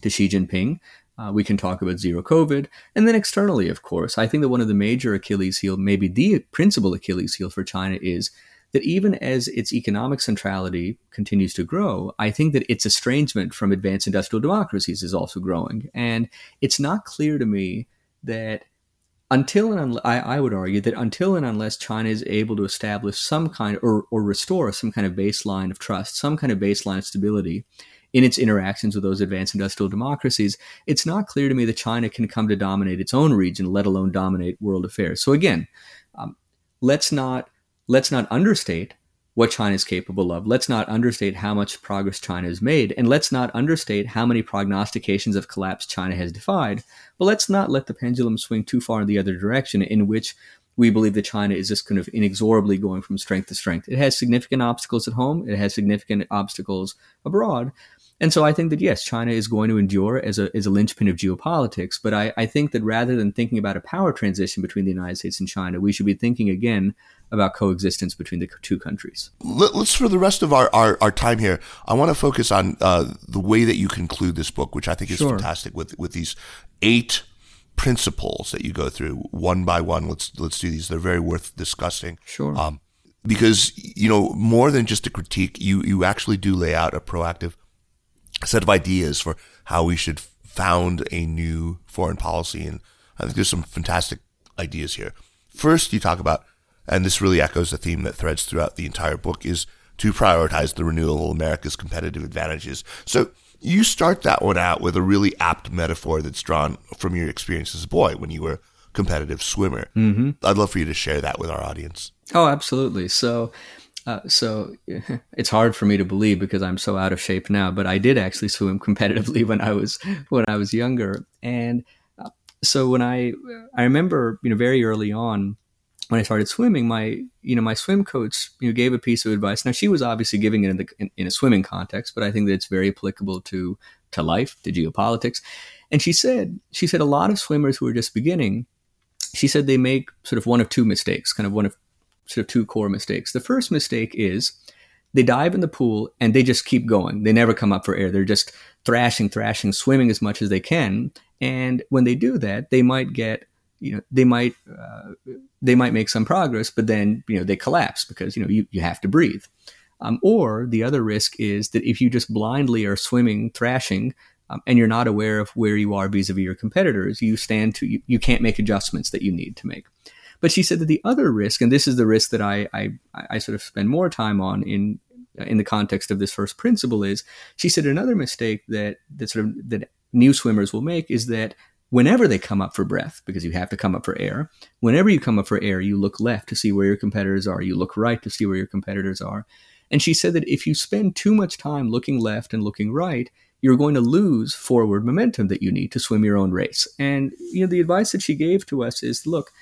to Xi Jinping. Uh, we can talk about zero COVID. And then externally, of course, I think that one of the major Achilles heel, maybe the principal Achilles heel for China is that even as its economic centrality continues to grow, I think that its estrangement from advanced industrial democracies is also growing. And it's not clear to me that until and I, I, would argue that until and unless China is able to establish some kind or, or restore some kind of baseline of trust, some kind of baseline of stability in its interactions with those advanced industrial democracies, it's not clear to me that China can come to dominate its own region, let alone dominate world affairs. So again, um, let's not let's not understate what China is capable of. Let's not understate how much progress China has made, and let's not understate how many prognostications of collapse China has defied. But let's not let the pendulum swing too far in the other direction, in which we believe that China is just kind of inexorably going from strength to strength. It has significant obstacles at home, it has significant obstacles abroad, and so I think that yes, China is going to endure as a, as a linchpin of geopolitics. But I, I think that rather than thinking about a power transition between the United States and China, we should be thinking again about coexistence between the two countries. Let's, for the rest of our, our, our time here, I want to focus on uh, the way that you conclude this book, which I think is sure. fantastic with, with these eight principles that you go through one by one. Let's, let's do these. They're very worth discussing. Sure. Um, because, you know, more than just a critique, you, you actually do lay out a proactive set of ideas for how we should found a new foreign policy. And I think there's some fantastic ideas here. First, you talk about, and this really echoes the theme that threads throughout the entire book, is to prioritize the renewal of America's competitive advantages. So you start that one out with a really apt metaphor that's drawn from your experience as a boy when you were a competitive swimmer. Mm-hmm. I'd love for you to share that with our audience. Oh, absolutely. So uh, so <laughs> it's hard for me to believe because I'm so out of shape now. But I did actually swim <laughs> competitively when I was when I was younger, and uh, so when I I remember you know very early on when I started swimming, my you know my swim coach you know gave a piece of advice. Now she was obviously giving it in, the, in, in a swimming context, but I think that it's very applicable to to life, to geopolitics. And she said she said a lot of swimmers who are just beginning, she said they make sort of one of two mistakes, kind of one of sort of two core mistakes. The first mistake is they dive in the pool and they just keep going. They never come up for air. They're just thrashing, thrashing, swimming as much as they can. And when they do that, they might get, you know, they might, uh, they might make some progress, but then, you know, they collapse because, you know, you, you have to breathe. Um, or the other risk is that if you just blindly are swimming, thrashing, um, and you're not aware of where you are vis-a-vis your competitors, you stand to, you, you can't make adjustments that you need to make. But she said that the other risk, and this is the risk that I, I, I sort of spend more time on in uh, in the context of this first principle, is she said another mistake that that sort of that new swimmers will make is that whenever they come up for breath, because you have to come up for air, whenever you come up for air, you look left to see where your competitors are, you look right to see where your competitors are. And she said that if you spend too much time looking left and looking right, you're going to lose forward momentum that you need to swim your own race. And you know the advice that she gave to us is look,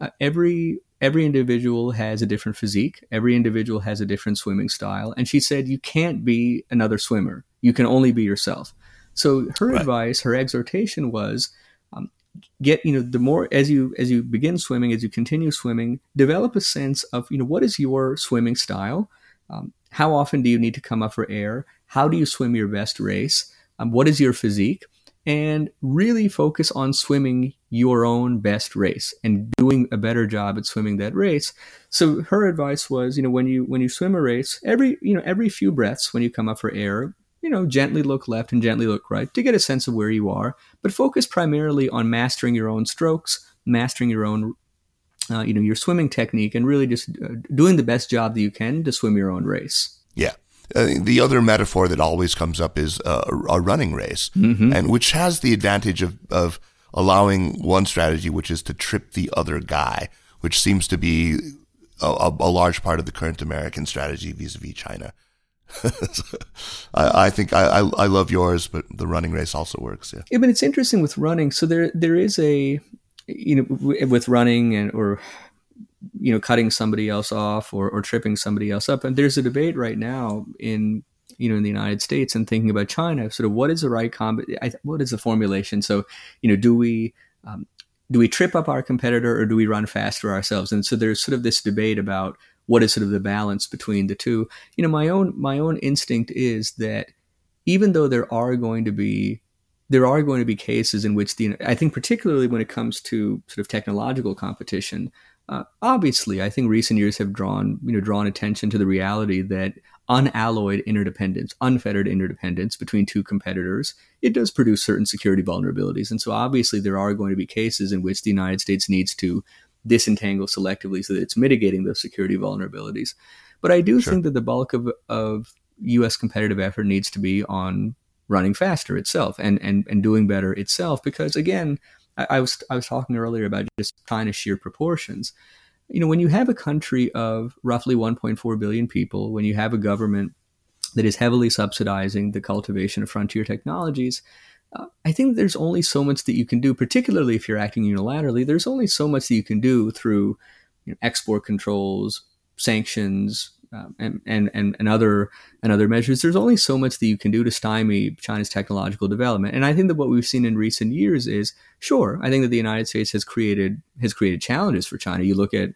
uh, every every individual has a different physique. Every individual has a different swimming style. And she said, you can't be another swimmer. You can only be yourself. So her right. advice, her exhortation was, um, get you know the more as you as you begin swimming, as you continue swimming, develop a sense of you know what is your swimming style. Um, how often do you need to come up for air? How do you swim your best race? Um, what is your physique? and really focus on swimming your own best race and doing a better job at swimming that race. So her advice was, you know, when you when you swim a race, every you know every few breaths when you come up for air, you know, gently look left and gently look right to get a sense of where you are, but focus primarily on mastering your own strokes, mastering your own uh, you know your swimming technique and really just uh, doing the best job that you can to swim your own race. Yeah. Uh, the other metaphor that always comes up is uh, a running race, mm-hmm. and which has the advantage of, of allowing one strategy, which is to trip the other guy, which seems to be a, a large part of the current American strategy vis-a-vis China. <laughs> I, I, think I, I, love yours, but the running race also works. Yeah. yeah, but it's interesting with running. So there there is a you know with running and or you know cutting somebody else off or, or tripping somebody else up and there's a debate right now in you know, in the United States and thinking about China, sort of what is the right comb- what is the formulation? So, you know, do we um, do we trip up our competitor or do we run faster ourselves? And so there's sort of this debate about what is sort of the balance between the two. You know, my own my own instinct is that even though there are going to be there are going to be cases in which the I think particularly when it comes to sort of technological competition, uh, obviously I think recent years have drawn you know drawn attention to the reality that unalloyed interdependence, unfettered interdependence between two competitors, it does produce certain security vulnerabilities. And so obviously there are going to be cases in which the United States needs to disentangle selectively so that it's mitigating those security vulnerabilities. But I do sure. think that the bulk of, of US competitive effort needs to be on running faster itself and, and, and doing better itself because again, I, I was I was talking earlier about just China's sheer proportions you know, when you have a country of roughly 1.4 billion people, when you have a government that is heavily subsidizing the cultivation of frontier technologies, uh, I think there's only so much that you can do, particularly if you're acting unilaterally. There's only so much that you can do through you know, export controls, sanctions, um, and, and, and, and other and other measures. There's only so much that you can do to stymie China's technological development. And I think that what we've seen in recent years is sure. I think that the United States has created has created challenges for China. You look at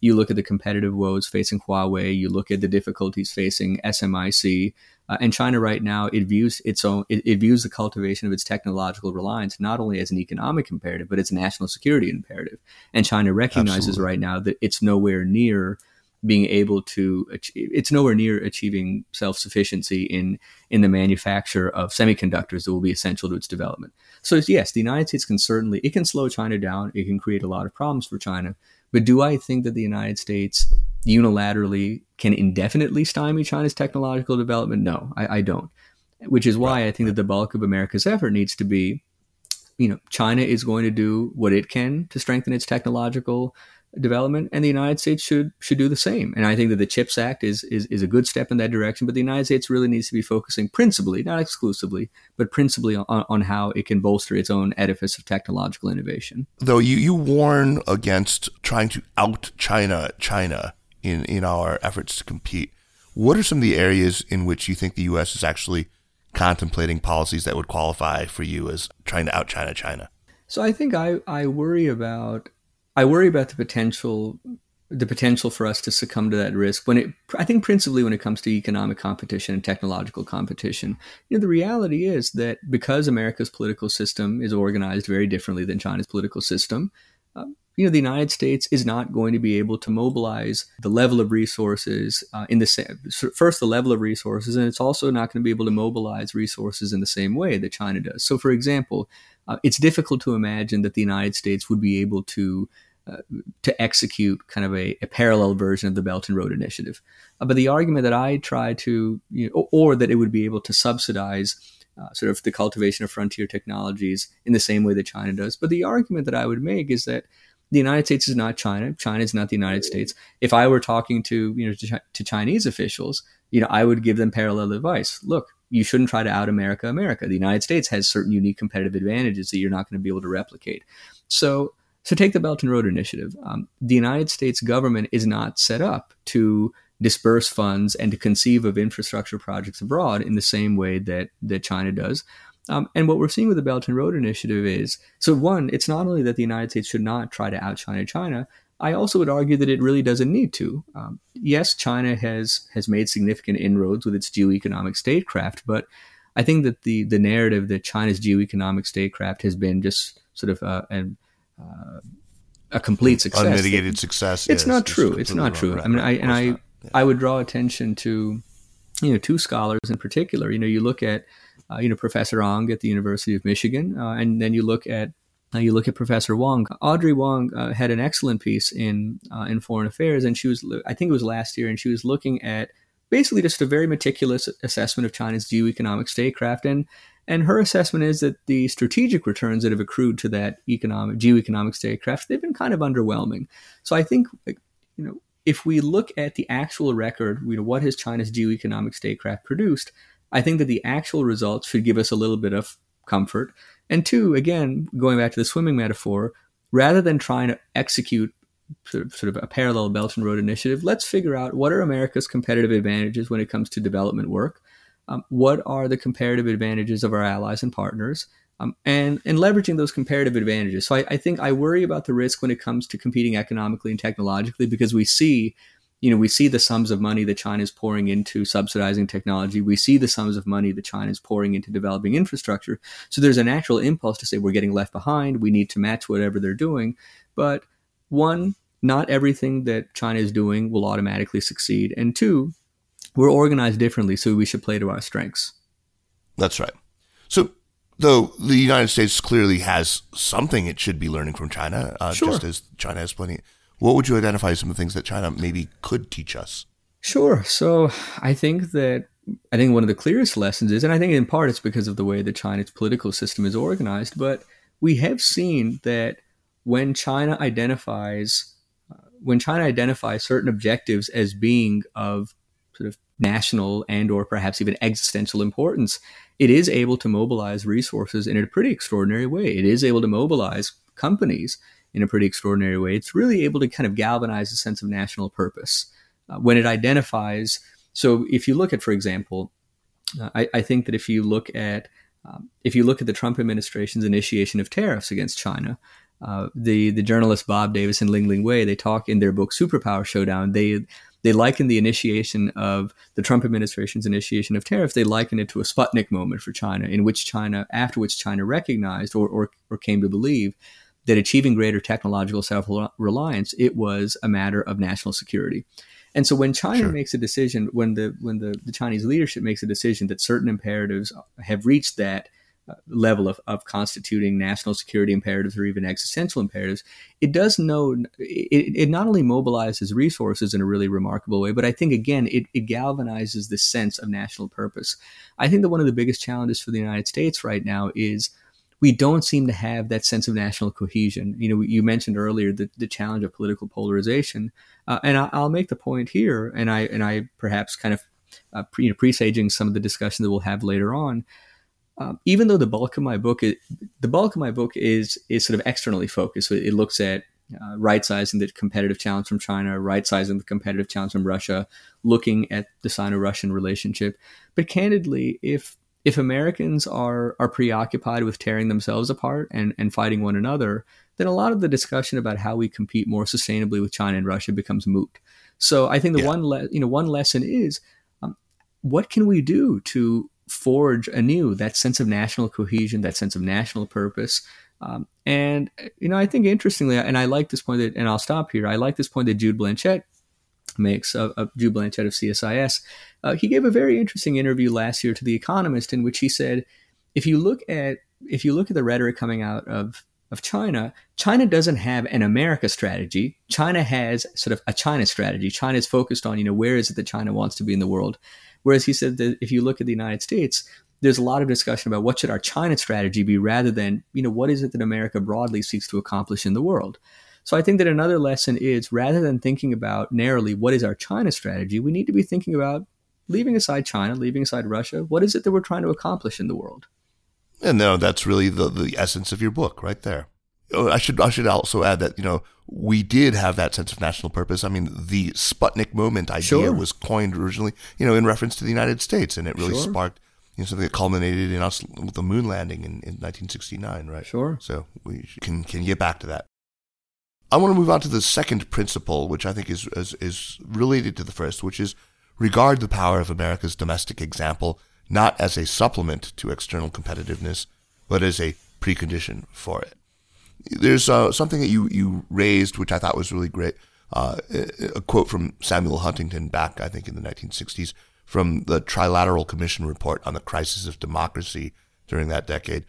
you look at the competitive woes facing Huawei. You look at the difficulties facing SMIC. Uh, and China right now it views its own it, it, views the cultivation of its technological reliance not only as an economic imperative but it's a national security imperative. And China recognizes Absolutely. right now that it's nowhere near being able to achieve, it's nowhere near achieving self-sufficiency in in the manufacture of semiconductors that will be essential to its development. So yes, the United States can certainly it can slow China down, it can create a lot of problems for China, but do I think that the United States unilaterally can indefinitely stymie China's technological development? No, I, I don't. Which is why I think that the bulk of America's effort needs to be, you know, China is going to do what it can to strengthen its technological development, and the United States should should do the same. And I think that the CHIPS Act is, is is a good step in that direction. But the United States really needs to be focusing principally, not exclusively, but principally on, on how it can bolster its own edifice of technological innovation. Though you you warn against trying to out China China in in our efforts to compete. What are some of the areas in which you think the U.S. is actually contemplating policies that would qualify for you as trying to out China China? So I think I, I worry about I worry about the potential the potential for us to succumb to that risk when it I think principally when it comes to economic competition and technological competition. You know, the reality is that because America's political system is organized very differently than China's political system, uh, you know, the United States is not going to be able to mobilize the level of resources uh, in the same first the level of resources, and it's also not going to be able to mobilize resources in the same way that China does. So, for example, uh, it's difficult to imagine that the United States would be able to uh, to execute kind of a, a, parallel version of the Belt and Road Initiative. Uh, but the argument that I try to, you know, or, or, that it would be able to subsidize uh, sort of the cultivation of frontier technologies in the same way that China does. But the argument that I would make is that the United States is not China. China is not the United States. If I were talking to you know to, to Chinese officials, you know, I would give them parallel advice. Look, you shouldn't try to out America America. The United States has certain unique competitive advantages that you're not going to be able to replicate. So so take the Belt and Road Initiative. Um, the United States government is not set up to disperse funds and to conceive of infrastructure projects abroad in the same way that that China does. Um, and what we're seeing with the Belt and Road Initiative is so one, it's not only that the United States should not try to out China China. I also would argue that it really doesn't need to. Um, yes, China has has made significant inroads with its geoeconomic statecraft, but I think that the the narrative that China's geoeconomic statecraft has been just sort of uh, an uh, a complete success. Unmitigated success. It's not true. It's not true. I mean, I and I yeah. I would draw attention to you know two scholars in particular. You know, you look at uh, you know Professor Ang at the University of Michigan, uh, and then you look at uh, you look at Professor Wong. Audrey Wong uh, had an excellent piece in uh, in Foreign Affairs, and she was I think it was last year, and she was looking at basically just a very meticulous assessment of China's geoeconomic statecraft and and her assessment is that the strategic returns that have accrued to that economic geoeconomic statecraft, they've been kind of underwhelming. So I think, you know, if we look at the actual record, you know, what has China's geoeconomic statecraft produced? I think that the actual results should give us a little bit of comfort. And two, again, going back to the swimming metaphor, rather than trying to execute sort of, a parallel Belt and Road initiative, let's figure out what are America's competitive advantages when it comes to development work Um, what are the comparative advantages of our allies and partners? Um, and and leveraging those comparative advantages. So I, I think I worry about the risk when it comes to competing economically and technologically because we see you know, we see the sums of money that China is pouring into subsidizing technology. We see the sums of money that China is pouring into developing infrastructure. So there's a natural impulse to say we're getting left behind. We need to match whatever they're doing. But one, not everything that China is doing will automatically succeed. And two, we're organized differently, so we should play to our strengths. That's right. So, though the United States clearly has something it should be learning from China, uh, sure. just as China has plenty what would you identify as some of the things that China maybe could teach us? Sure. So I think that I think one of the clearest lessons is, and I think in part it's because of the way that China's political system is organized, but we have seen that when China identifies uh, when China identifies certain objectives as being of sort of national and or perhaps even existential importance, it is able to mobilize resources in a pretty extraordinary way. It is able to mobilize companies in a pretty extraordinary way. It's really able to kind of galvanize a sense of national purpose uh, when it identifies. So, if you look at, for example, uh, I, I, think that if you look at um, if you look at the Trump administration's initiation of tariffs against China, uh, the the journalist Bob Davis and Ling Ling Wei they talk in their book Superpower Showdown. They they liken the initiation of the Trump administration's initiation of tariffs. They liken it to a Sputnik moment for China, in which China, after which China recognized or, or, or came to believe that achieving greater technological self reliance, it was a matter of national security. And so when China sure. makes a decision, when the when the, the Chinese leadership makes a decision that certain imperatives have reached that uh, level of, of constituting national security imperatives or even existential imperatives, it does know it, it not only mobilizes resources in a really remarkable way, but I think again it, it galvanizes this sense of national purpose. I think that one of the biggest challenges for the United States right now is we don't seem to have that sense of national cohesion. You know, you mentioned earlier the, the challenge of political polarization, uh, and I, will make the point here, and I and I perhaps kind of uh, pre, you know, presaging some of the discussion that we'll have later on. Um, even though the bulk of my book, is, the bulk of my book is is sort of externally focused. So it looks at uh, right sizing the competitive challenge from China, right sizing the competitive challenge from Russia, looking at the Sino-Russian relationship. But candidly, if if Americans are are preoccupied with tearing themselves apart and, and fighting one another, then a lot of the discussion about how we compete more sustainably with China and Russia becomes moot. So I think the yeah. one le- you know one lesson is um, what can we do to forge anew that sense of national cohesion, that sense of national purpose. Um, and you know, I think interestingly, and I like this point that, and I'll stop here. I like this point that Jude Blanchette makes of, of Jude Blanchette of CSIS. Uh, he gave a very interesting interview last year to The Economist in which he said, if you look at if you look at the rhetoric coming out of of China, China doesn't have an America strategy. China has sort of a China strategy. China is focused on, you know, where is it that China wants to be in the world? Whereas he said that if you look at the United States, there's a lot of discussion about what should our China strategy be rather than, you know, what is it that America broadly seeks to accomplish in the world? So I think that another lesson is rather than thinking about narrowly what is our China strategy, we need to be thinking about leaving aside China, leaving aside Russia, what is it that we're trying to accomplish in the world? And no, that's really the, the essence of your book right there. Oh, I should I should also add that you know we did have that sense of national purpose. I mean, the Sputnik moment idea sure. was coined originally, you know, in reference to the United States, and it really sure. sparked you know something that culminated in us with the moon landing in, in 1969, right? Sure. So we can can get back to that. I want to move on to the second principle, which I think is, is, is related to the first, which is regard the power of America's domestic example not as a supplement to external competitiveness, but as a precondition for it. There's uh, something that you, you raised, which I thought was really great. Uh, a quote from Samuel Huntington back, I think, in the 1960s, from the Trilateral Commission report on the crisis of democracy during that decade.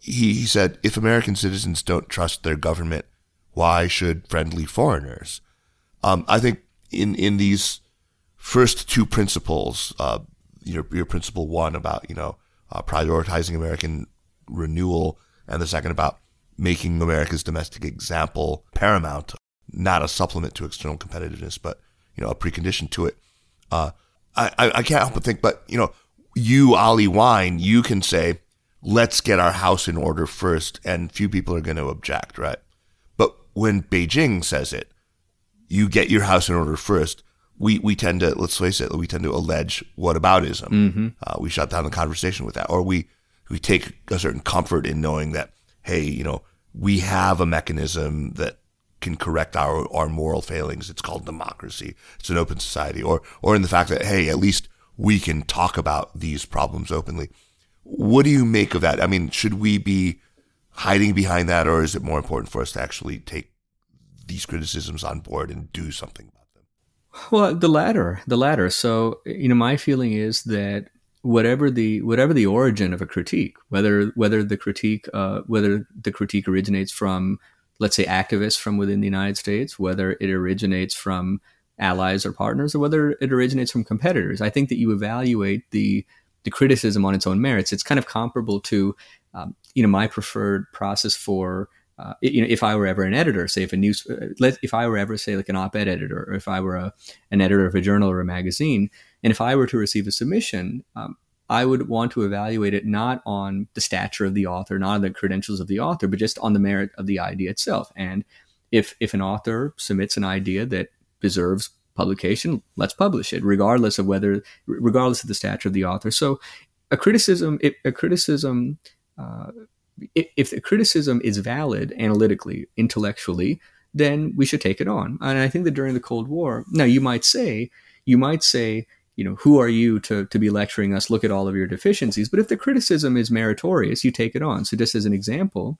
He, he said, If American citizens don't trust their government, why should friendly foreigners? Um, I think in in these first two principles, uh, your your principle one about you know uh, prioritizing American renewal, and the second about making America's domestic example paramount, not a supplement to external competitiveness, but you know a precondition to it. Uh, I, I can't help but think, but you know, you Ali Wyne, you can say, let's get our house in order first, and few people are going to object, right? When Beijing says it, you get your house in order first. we we tend to let's face it, we tend to allege whataboutism. Mm-hmm. Uh, we shut down the conversation with that, or we we take a certain comfort in knowing that hey, you know, we have a mechanism that can correct our our moral failings. It's called democracy. It's an open society, or or in the fact that hey, at least we can talk about these problems openly. What do you make of that? I mean, should we be hiding behind that, or is it more important for us to actually take these criticisms on board and do something about them? Well, the latter, the latter. So, you know, my feeling is that whatever the whatever the origin of a critique, whether whether the critique uh, whether the critique originates from let's say activists from within the United States, whether it originates from allies or partners, or whether it originates from competitors. I think that you evaluate the the criticism on its own merits. It's kind of comparable to, um, you know, my preferred process for, uh, you know, if I were ever an editor, say if a news, uh, if I were ever say like an op-ed editor, or if I were a, an editor of a journal or a magazine, and if I were to receive a submission, um, I would want to evaluate it not on the stature of the author, not on the credentials of the author, but just on the merit of the idea itself. And if if an author submits an idea that deserves publication, let's publish it, regardless of whether, regardless of the stature of the author. So, a criticism, if, a criticism, uh, if, the criticism is valid analytically, intellectually, then we should take it on. And I think that during the Cold War, now you might say, you might say, you know, who are you to, to be lecturing us? Look at all of your deficiencies. But if the criticism is meritorious, you take it on. So, just as an example,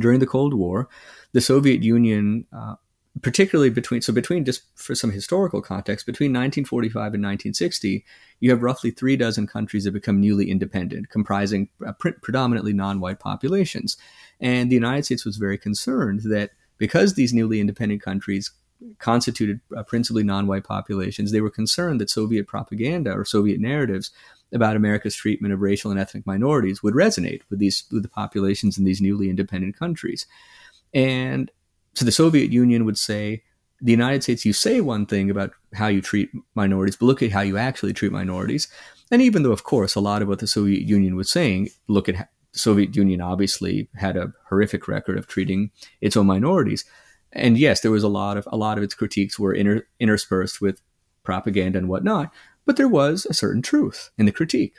during the Cold War, the Soviet Union, uh, particularly between, so between just for some historical context, between 1945 and 1960, you have roughly three dozen countries that become newly independent, comprising uh, predominantly non white populations. And the United States was very concerned that because these newly independent countries constituted uh, principally non-white populations, they were concerned that Soviet propaganda or Soviet narratives about America's treatment of racial and ethnic minorities would resonate with these with the populations in these newly independent countries. And so the Soviet Union would say, the United States, you say one thing about how you treat minorities, but look at how you actually treat minorities. And even though, of course, a lot of what the Soviet Union was saying, look at the Soviet Union obviously had a horrific record of treating its own minorities and yes, there was a lot of a lot of its critiques were inter, interspersed with propaganda and whatnot, but there was a certain truth in the critique,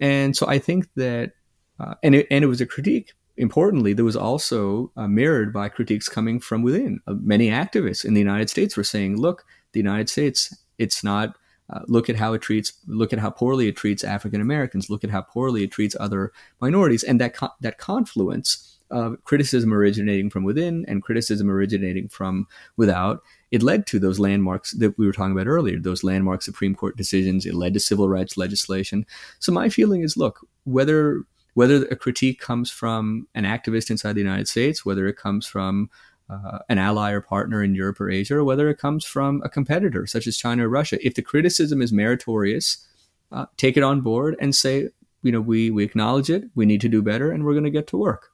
and so I think that, uh, and it, and it was a critique. Importantly, there was also uh, mirrored by critiques coming from within. Uh, many activists in the United States were saying, "Look, the United States, it's not." Uh, look at how it treats. Look at how poorly it treats African Americans. Look at how poorly it treats other minorities, and that co- that confluence of criticism originating from within and criticism originating from without, it led to those landmarks that we were talking about earlier, those landmark Supreme Court decisions. It led to civil rights legislation. So my feeling is, look, whether whether a critique comes from an activist inside the United States, whether it comes from uh, an ally or partner in Europe or Asia, or whether it comes from a competitor such as China or Russia, if the criticism is meritorious, uh, take it on board and say, you know, we we acknowledge it, we need to do better, and we're going to get to work.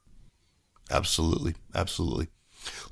Absolutely. Absolutely.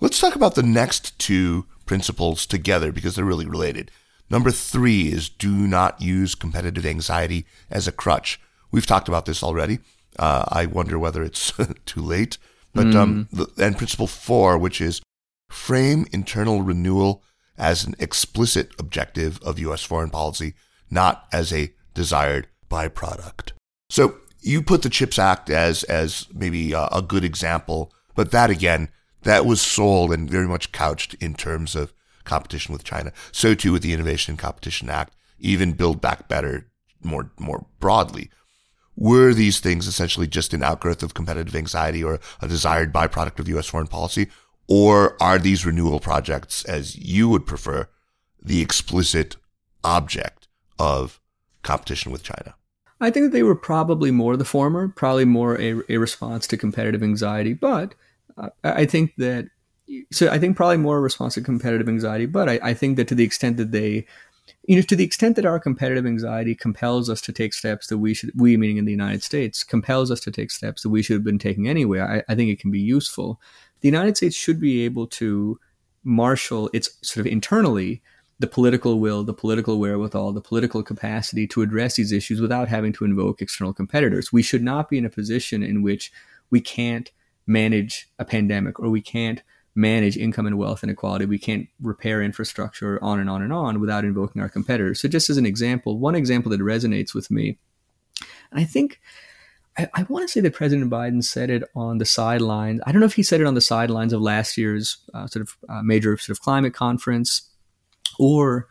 Let's talk about the next two principles together because they're really related. Number three is do not use competitive anxiety as a crutch. We've talked about this already. Uh, I wonder whether it's <laughs> too late. But mm. um, the, and principle four, which is frame internal renewal as an explicit objective of U.S. foreign policy, not as a desired byproduct. So you put the Chips Act as as maybe a, a good example, but that again, that was sold and very much couched in terms of competition with China. So too with the Innovation and Competition Act, even Build Back Better more more broadly. Were these things essentially just an outgrowth of competitive anxiety or a desired byproduct of U.S. foreign policy? Or are these renewal projects, as you would prefer, the explicit object of competition with China? I think that they were probably more the former, probably more a, a response to competitive anxiety. But uh, I think that, so I think probably more a response to competitive anxiety. But I, I think that to the extent that they, you know, to the extent that our competitive anxiety compels us to take steps that we should, we meaning in the United States, compels us to take steps that we should have been taking anyway, I, I think it can be useful. The United States should be able to marshal its sort of internally the political will, the political wherewithal, the political capacity to address these issues without having to invoke external competitors. We should not be in a position in which we can't manage a pandemic or we can't manage income and wealth inequality. We can't repair infrastructure, on and on and on, without invoking our competitors. So, just as an example, one example that resonates with me, and I think I, I want to say that President Biden said it on the sidelines. I don't know if he said it on the sidelines of last year's uh, sort of uh, major sort of climate conference, or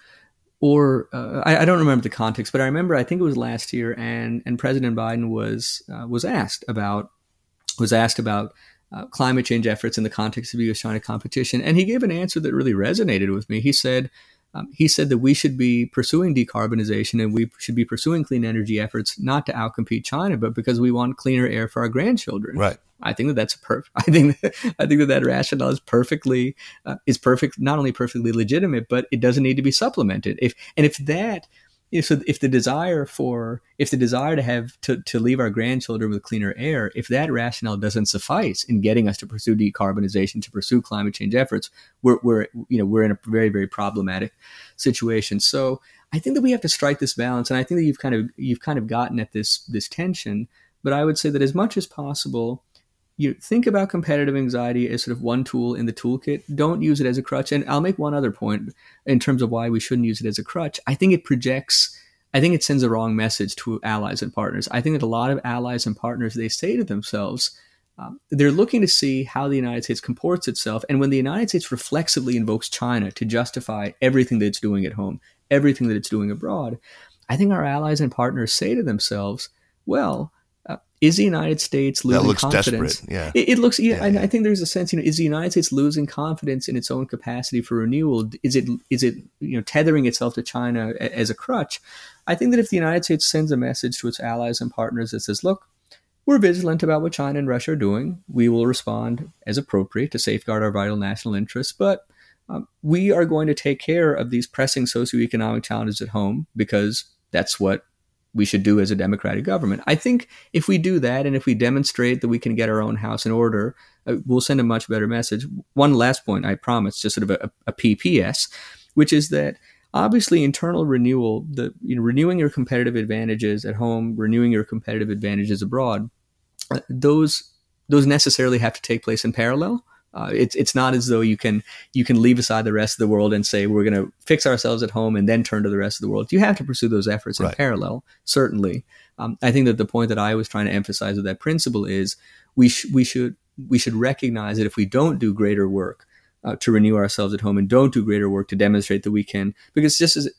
or uh, I, I, don't remember the context, but I remember I think it was last year, and and President Biden was uh, was asked about was asked about uh, climate change efforts in the context of U.S.-China competition, and he gave an answer that really resonated with me. He said, um, he said that we should be pursuing decarbonization and we should be pursuing clean energy efforts not to outcompete China, but because we want cleaner air for our grandchildren. Right. I think that that's perfect. <laughs> I think that, I think that that rationale is perfectly uh, is perfect, not only perfectly legitimate, but it doesn't need to be supplemented. If and if that if, so if the desire for if the desire to have to, to leave our grandchildren with cleaner air if that rationale doesn't suffice in getting us to pursue decarbonization to pursue climate change efforts we're, we're you know we're in a very very problematic situation. So i think that we have to strike this balance and i think that you've kind of you've kind of gotten at this this tension but i would say that as much as possible you think about competitive anxiety as sort of one tool in the toolkit. Don't use it as a crutch. And I'll make one other point in terms of why we shouldn't use it as a crutch. I think it projects, I think it sends a wrong message to allies and partners. I think that a lot of allies and partners, they say to themselves, um, they're looking to see how the United States comports itself. And when the United States reflexively invokes China to justify everything that it's doing at home, everything that it's doing abroad, I think our allies and partners say to themselves, well, is the United States losing that looks confidence? Desperate. Yeah, it, it looks. Yeah, yeah, I, yeah. I think there's a sense. You know, is the United States losing confidence in its own capacity for renewal? Is it is it you know tethering itself to China as a crutch? I think that if the United States sends a message to its allies and partners that says, "Look, we're vigilant about what China and Russia are doing. We will respond as appropriate to safeguard our vital national interests, but." Um, we are going to take care of these pressing socioeconomic challenges at home because that's what we should do as a democratic government. I think if we do that and if we demonstrate that we can get our own house in order, uh, we'll send a much better message. One last point, I promise, just sort of a, a PPS, which is that obviously internal renewal, the you know, renewing your competitive advantages at home, renewing your competitive advantages abroad, uh, those those necessarily have to take place in parallel. Uh, it's it's not as though you can you can leave aside the rest of the world and say we're going to fix ourselves at home and then turn to the rest of the world. You have to pursue those efforts in parallel. Certainly, um, I think that the point that I was trying to emphasize with that principle is we sh- we should we should recognize that if we don't do greater work uh, to renew ourselves at home and don't do greater work to demonstrate that we can, because just as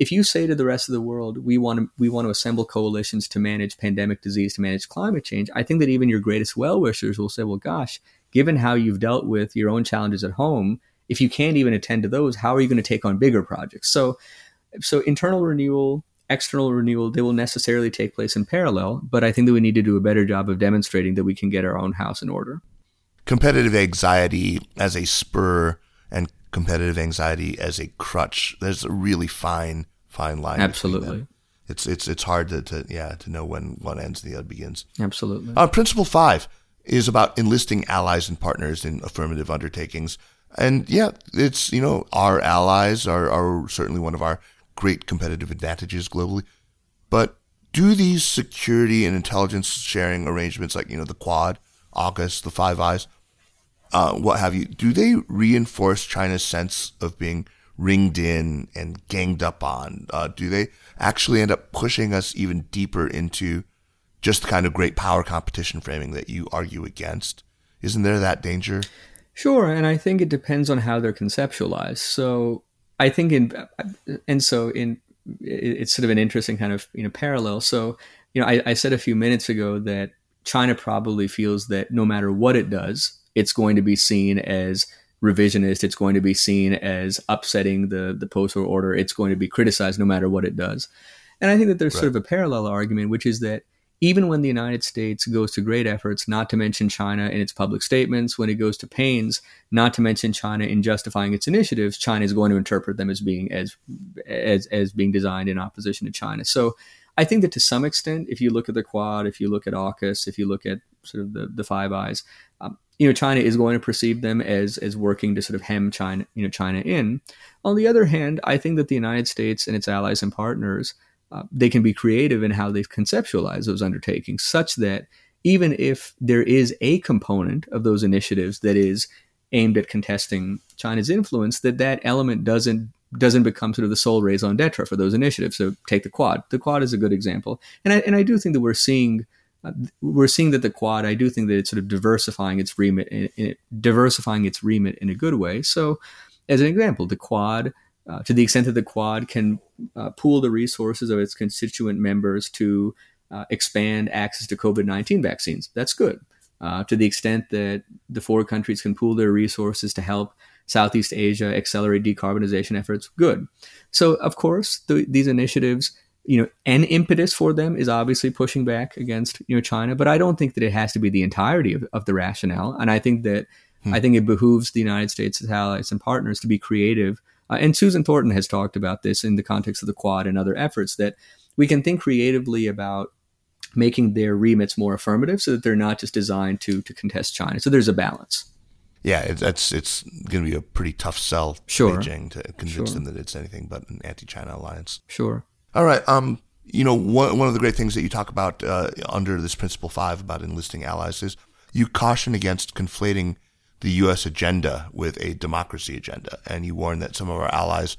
if you say to the rest of the world we want to we want to assemble coalitions to manage pandemic disease to manage climate change i think that even your greatest well-wishers will say well gosh given how you've dealt with your own challenges at home if you can't even attend to those how are you going to take on bigger projects so so internal renewal external renewal they will necessarily take place in parallel but i think that we need to do a better job of demonstrating that we can get our own house in order competitive anxiety as a spur and competitive anxiety as a crutch. There's a really fine, fine line. Absolutely. It's it's it's hard to, to yeah to know when one ends and the other begins. absolutely Uh, principle five is about enlisting allies and partners in affirmative undertakings. And yeah, it's, you know, our allies are, are certainly one of our great competitive advantages globally. But do these security and intelligence sharing arrangements like, you know, the Quad, AUKUS, the Five Eyes, uh, what have you, do they reinforce China's sense of being ringed in and ganged up on? Uh, do they actually end up pushing us even deeper into just the kind of great power competition framing that you argue against? Isn't there that danger? Sure, and I think it depends on how they're conceptualized. So I think in and so in it's sort of an interesting kind of you know parallel. So you know I, I said a few minutes ago that China probably feels that no matter what it does, it's going to be seen as revisionist. It's going to be seen as upsetting the the post-war order. It's going to be criticized no matter what it does. And I think that there's sort of a parallel argument, which is that even when the United States goes to great efforts, not to mention China in its public statements, when it goes to pains, not to mention China in justifying its initiatives, China is going to interpret them as being as as as being designed in opposition to China. So I think that to some extent, if you look at the Quad, if you look at AUKUS, if you look at sort of the, the Five Eyes, um, you know, China is going to perceive them as as working to sort of hem China, you know, China in. On the other hand, I think that the United States and its allies and partners uh, they can be creative in how they conceptualize those undertakings, such that even if there is a component of those initiatives that is aimed at contesting China's influence, that that element doesn't doesn't become sort of the sole raison d'etre for those initiatives. So take the Quad. The Quad is a good example, and I and I do think that we're seeing uh, we're seeing that the Quad. I do think that it's sort of diversifying its remit, in, in, diversifying its remit in a good way. So, as an example, the Quad. Uh, to the extent that the Quad can uh, pool the resources of its constituent members to uh, expand access to COVID 19 vaccines. That's good. Uh, to the extent that the four countries can pool their resources to help Southeast Asia accelerate decarbonization efforts, good. So, of course, the, these initiatives, you know, an impetus for them is obviously pushing back against you know China, but I don't think that it has to be the entirety of, of the rationale. And I think that hmm. I think it behooves the United States' allies and partners to be creative. Uh, and Susan Thornton has talked about this in the context of the Quad and other efforts that we can think creatively about making their remits more affirmative so that they're not just designed to to contest China. So there's a balance. Yeah, it's it's, it's going to be a pretty tough sell sure. Beijing to convince sure. them that it's anything but an anti-China alliance. Sure. All right. Um, you know, one one of the great things that you talk about uh, under this principle five about enlisting allies is you caution against conflating the U.S. agenda with a democracy agenda, and you warned that some of our allies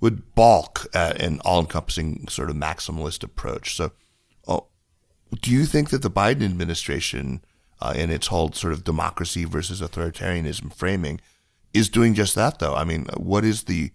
would balk at an all-encompassing sort of maximalist approach. So, oh, do you think that the Biden administration, uh, in its whole sort of democracy versus authoritarianism framing, is doing just that? Though, I mean, what is the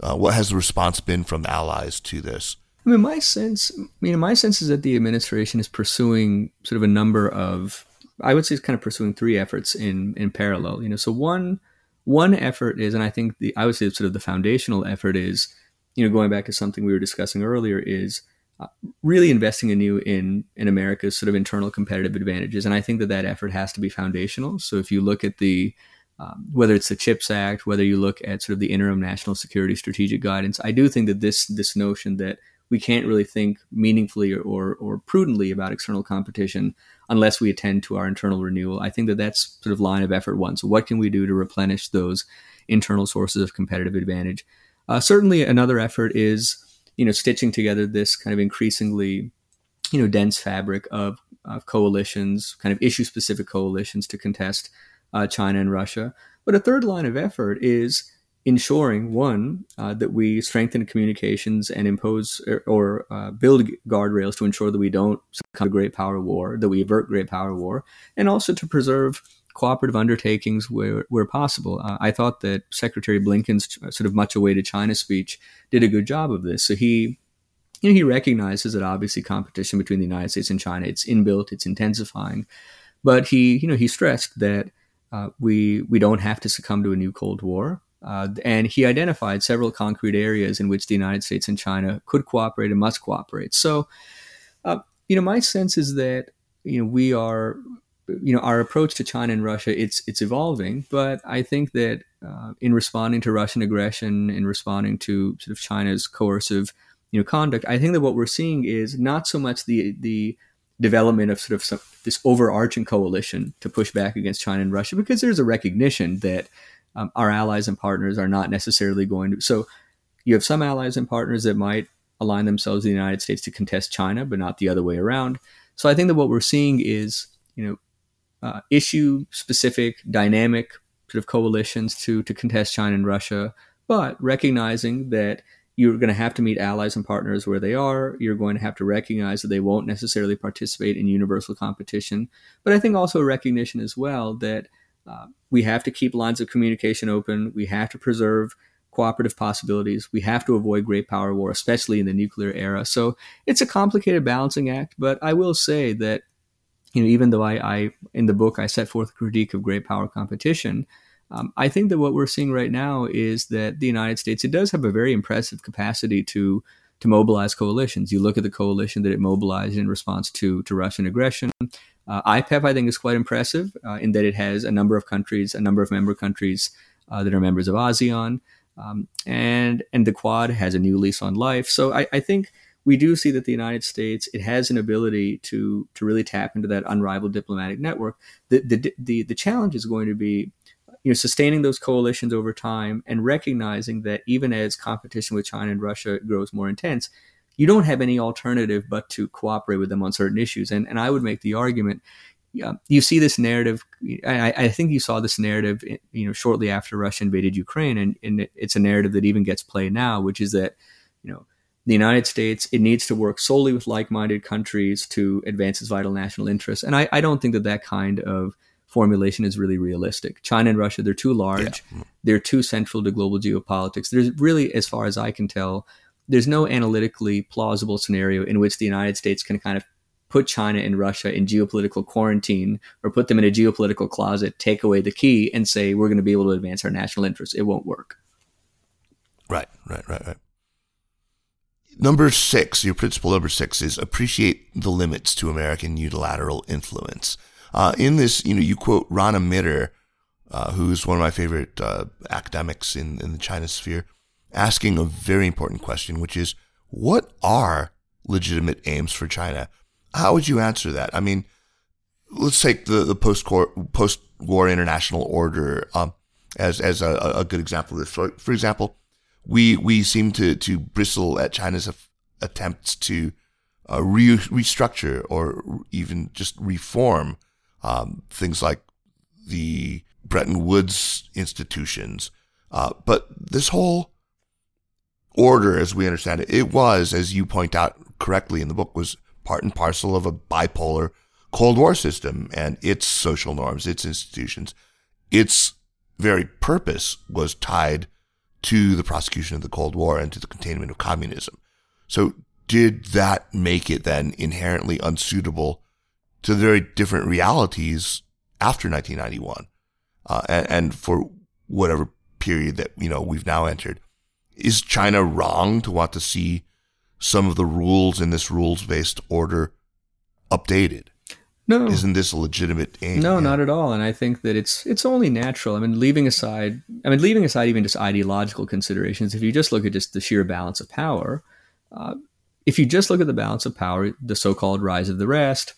uh, what has the response been from allies to this? I mean, my sense, I mean, my sense is that the administration is pursuing sort of a number of, I would say, it's kind of pursuing three efforts in in parallel. You know, so one one effort is, and I think the I would say sort of the foundational effort is, you know, going back to something we were discussing earlier, is uh, really investing anew in in America's sort of internal competitive advantages, and I think that that effort has to be foundational. So if you look at the um, whether it's the Chips Act, whether you look at sort of the interim national security strategic guidance, I do think that this this notion that we can't really think meaningfully or, or, or prudently about external competition unless we attend to our internal renewal. I think that that's sort of line of effort one. So what can we do to replenish those internal sources of competitive advantage? Uh, certainly, another effort is you know, stitching together this kind of increasingly, you know, dense fabric of, of coalitions, kind of issue specific coalitions to contest uh, China and Russia. But a third line of effort is ensuring one uh, that we strengthen communications and impose or, or uh, build guardrails to ensure that we don't succumb to great power war, that we avert great power war, and also to preserve cooperative undertakings where, where possible. Uh, I thought that Secretary Blinken's sort of much awaited China speech did a good job of this. So he, you know, he recognizes that obviously competition between the United States and China it's inbuilt, it's intensifying, but he, you know, he stressed that uh, we we don't have to succumb to a new Cold War. Uh, and he identified several concrete areas in which the United States and China could cooperate and must cooperate. So, uh, you know, my sense is that you know we are you know our approach to China and Russia it's it's evolving, but I think that uh, in responding to Russian aggression, in responding to sort of China's coercive you know conduct, I think that what we're seeing is not so much the the development of sort of some, this overarching coalition to push back against China and Russia, because there's a recognition that um, our allies and partners are not necessarily going to. So you have some allies and partners that might align themselves with the United States to contest China, but not the other way around. So I think that what we're seeing is, you know, uh, issue specific dynamic sort of coalitions to to contest China and Russia, but recognizing that you're going to have to meet allies and partners where they are. You're going to have to recognize that they won't necessarily participate in universal competition. But I think also a recognition as well that uh, we have to keep lines of communication open. We have to preserve cooperative possibilities. We have to avoid great power war, especially in the nuclear era. So it's a complicated balancing act. But I will say that you know, even though I, I in the book I set forth a critique of great power competition, um, I think that what we're seeing right now is that the United States it does have a very impressive capacity to to mobilize coalitions. You look at the coalition that it mobilized in response to to Russian aggression. Uh, I think is quite impressive uh, in that it has a number of countries, a number of member countries uh, that are members of ASEAN, um, and and the Quad has a new lease on life. So I, I think we do see that the United States it has an ability to to really tap into that unrivaled diplomatic network. The the the, the challenge is going to be you know sustaining those coalitions over time and recognizing that even as competition with China and Russia grows more intense, you don't have any alternative but to cooperate with them on certain issues. And and I would make the argument yeah, you see this narrative. I, I, think you saw this narrative, eh, you know, shortly after Russia invaded Ukraine, and, and it's a narrative that even gets played now, which is that, you know, the United States it needs to work solely with like-minded countries to advance its vital national interests, and I, I don't think that that kind of formulation is really realistic. China and Russia, they're too large, yeah. they're too central to global geopolitics. There's really, as far as I can tell, there's no analytically plausible scenario in which the United States can kind of put China and Russia in geopolitical quarantine or put them in a geopolitical closet, take away the key, and say we're going to be able to advance our national interests. It won't work. Right, right, right, right. Number six, your principle number six is appreciate the limits to American unilateral influence. Uh, in this, you know, you quote Rana Mitter, uh, who's one of my favorite uh, academics in, in the China sphere, asking a very important question, which is, what are legitimate aims for China? How would you answer that? I mean, let's take the, the post post war international order um, as as a, a, good example of this. For, for, example, we we seem to to bristle at China's attempts to uh, re- restructure or even just reform um, things like the Bretton Woods institutions. Uh, but this whole order, as we understand it, it was, as you point out correctly in the book, was part and parcel of a bipolar Cold War system and its social norms, its institutions. Its very purpose was tied to the prosecution of the Cold War and to the containment of communism. So did that make it then inherently unsuitable to the very different realities after 1991? Uh, and, and for whatever period that, you know, we've now entered. Is China wrong to want to see some of the rules in this rules based order updated? No. Isn't this a legitimate aim? No, not at all. And I think that it's it's only natural. I mean, leaving aside I mean, leaving aside even just ideological considerations, if you just look at just the sheer balance of power, uh, if you just look at the balance of power, the so-called rise of the rest,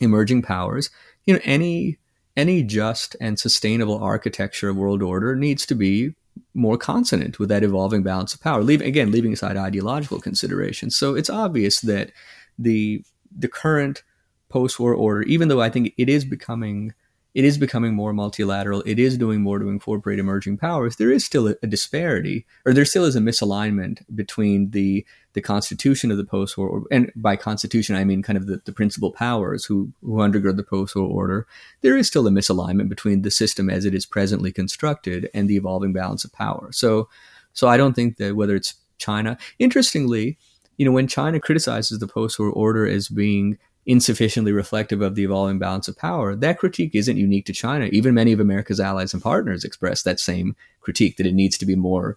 emerging powers, you know, any any just and sustainable architecture of world order needs to be more consonant with that evolving balance of power. Leaving again, leaving aside ideological considerations. So it's obvious that the the current post-war order, even though I think it is becoming it is becoming more multilateral, it is doing more to incorporate emerging powers, there is still a, a disparity, or there still is a misalignment between the the constitution of the post-war, order, and by constitution I mean kind of the, the principal powers who who undergird the post-war order. There is still a misalignment between the system as it is presently constructed and the evolving balance of power. So, so I don't think that whether it's China, interestingly, you know, when China criticizes the post-war order as being insufficiently reflective of the evolving balance of power, that critique isn't unique to China. Even many of America's allies and partners express that same critique that it needs to be more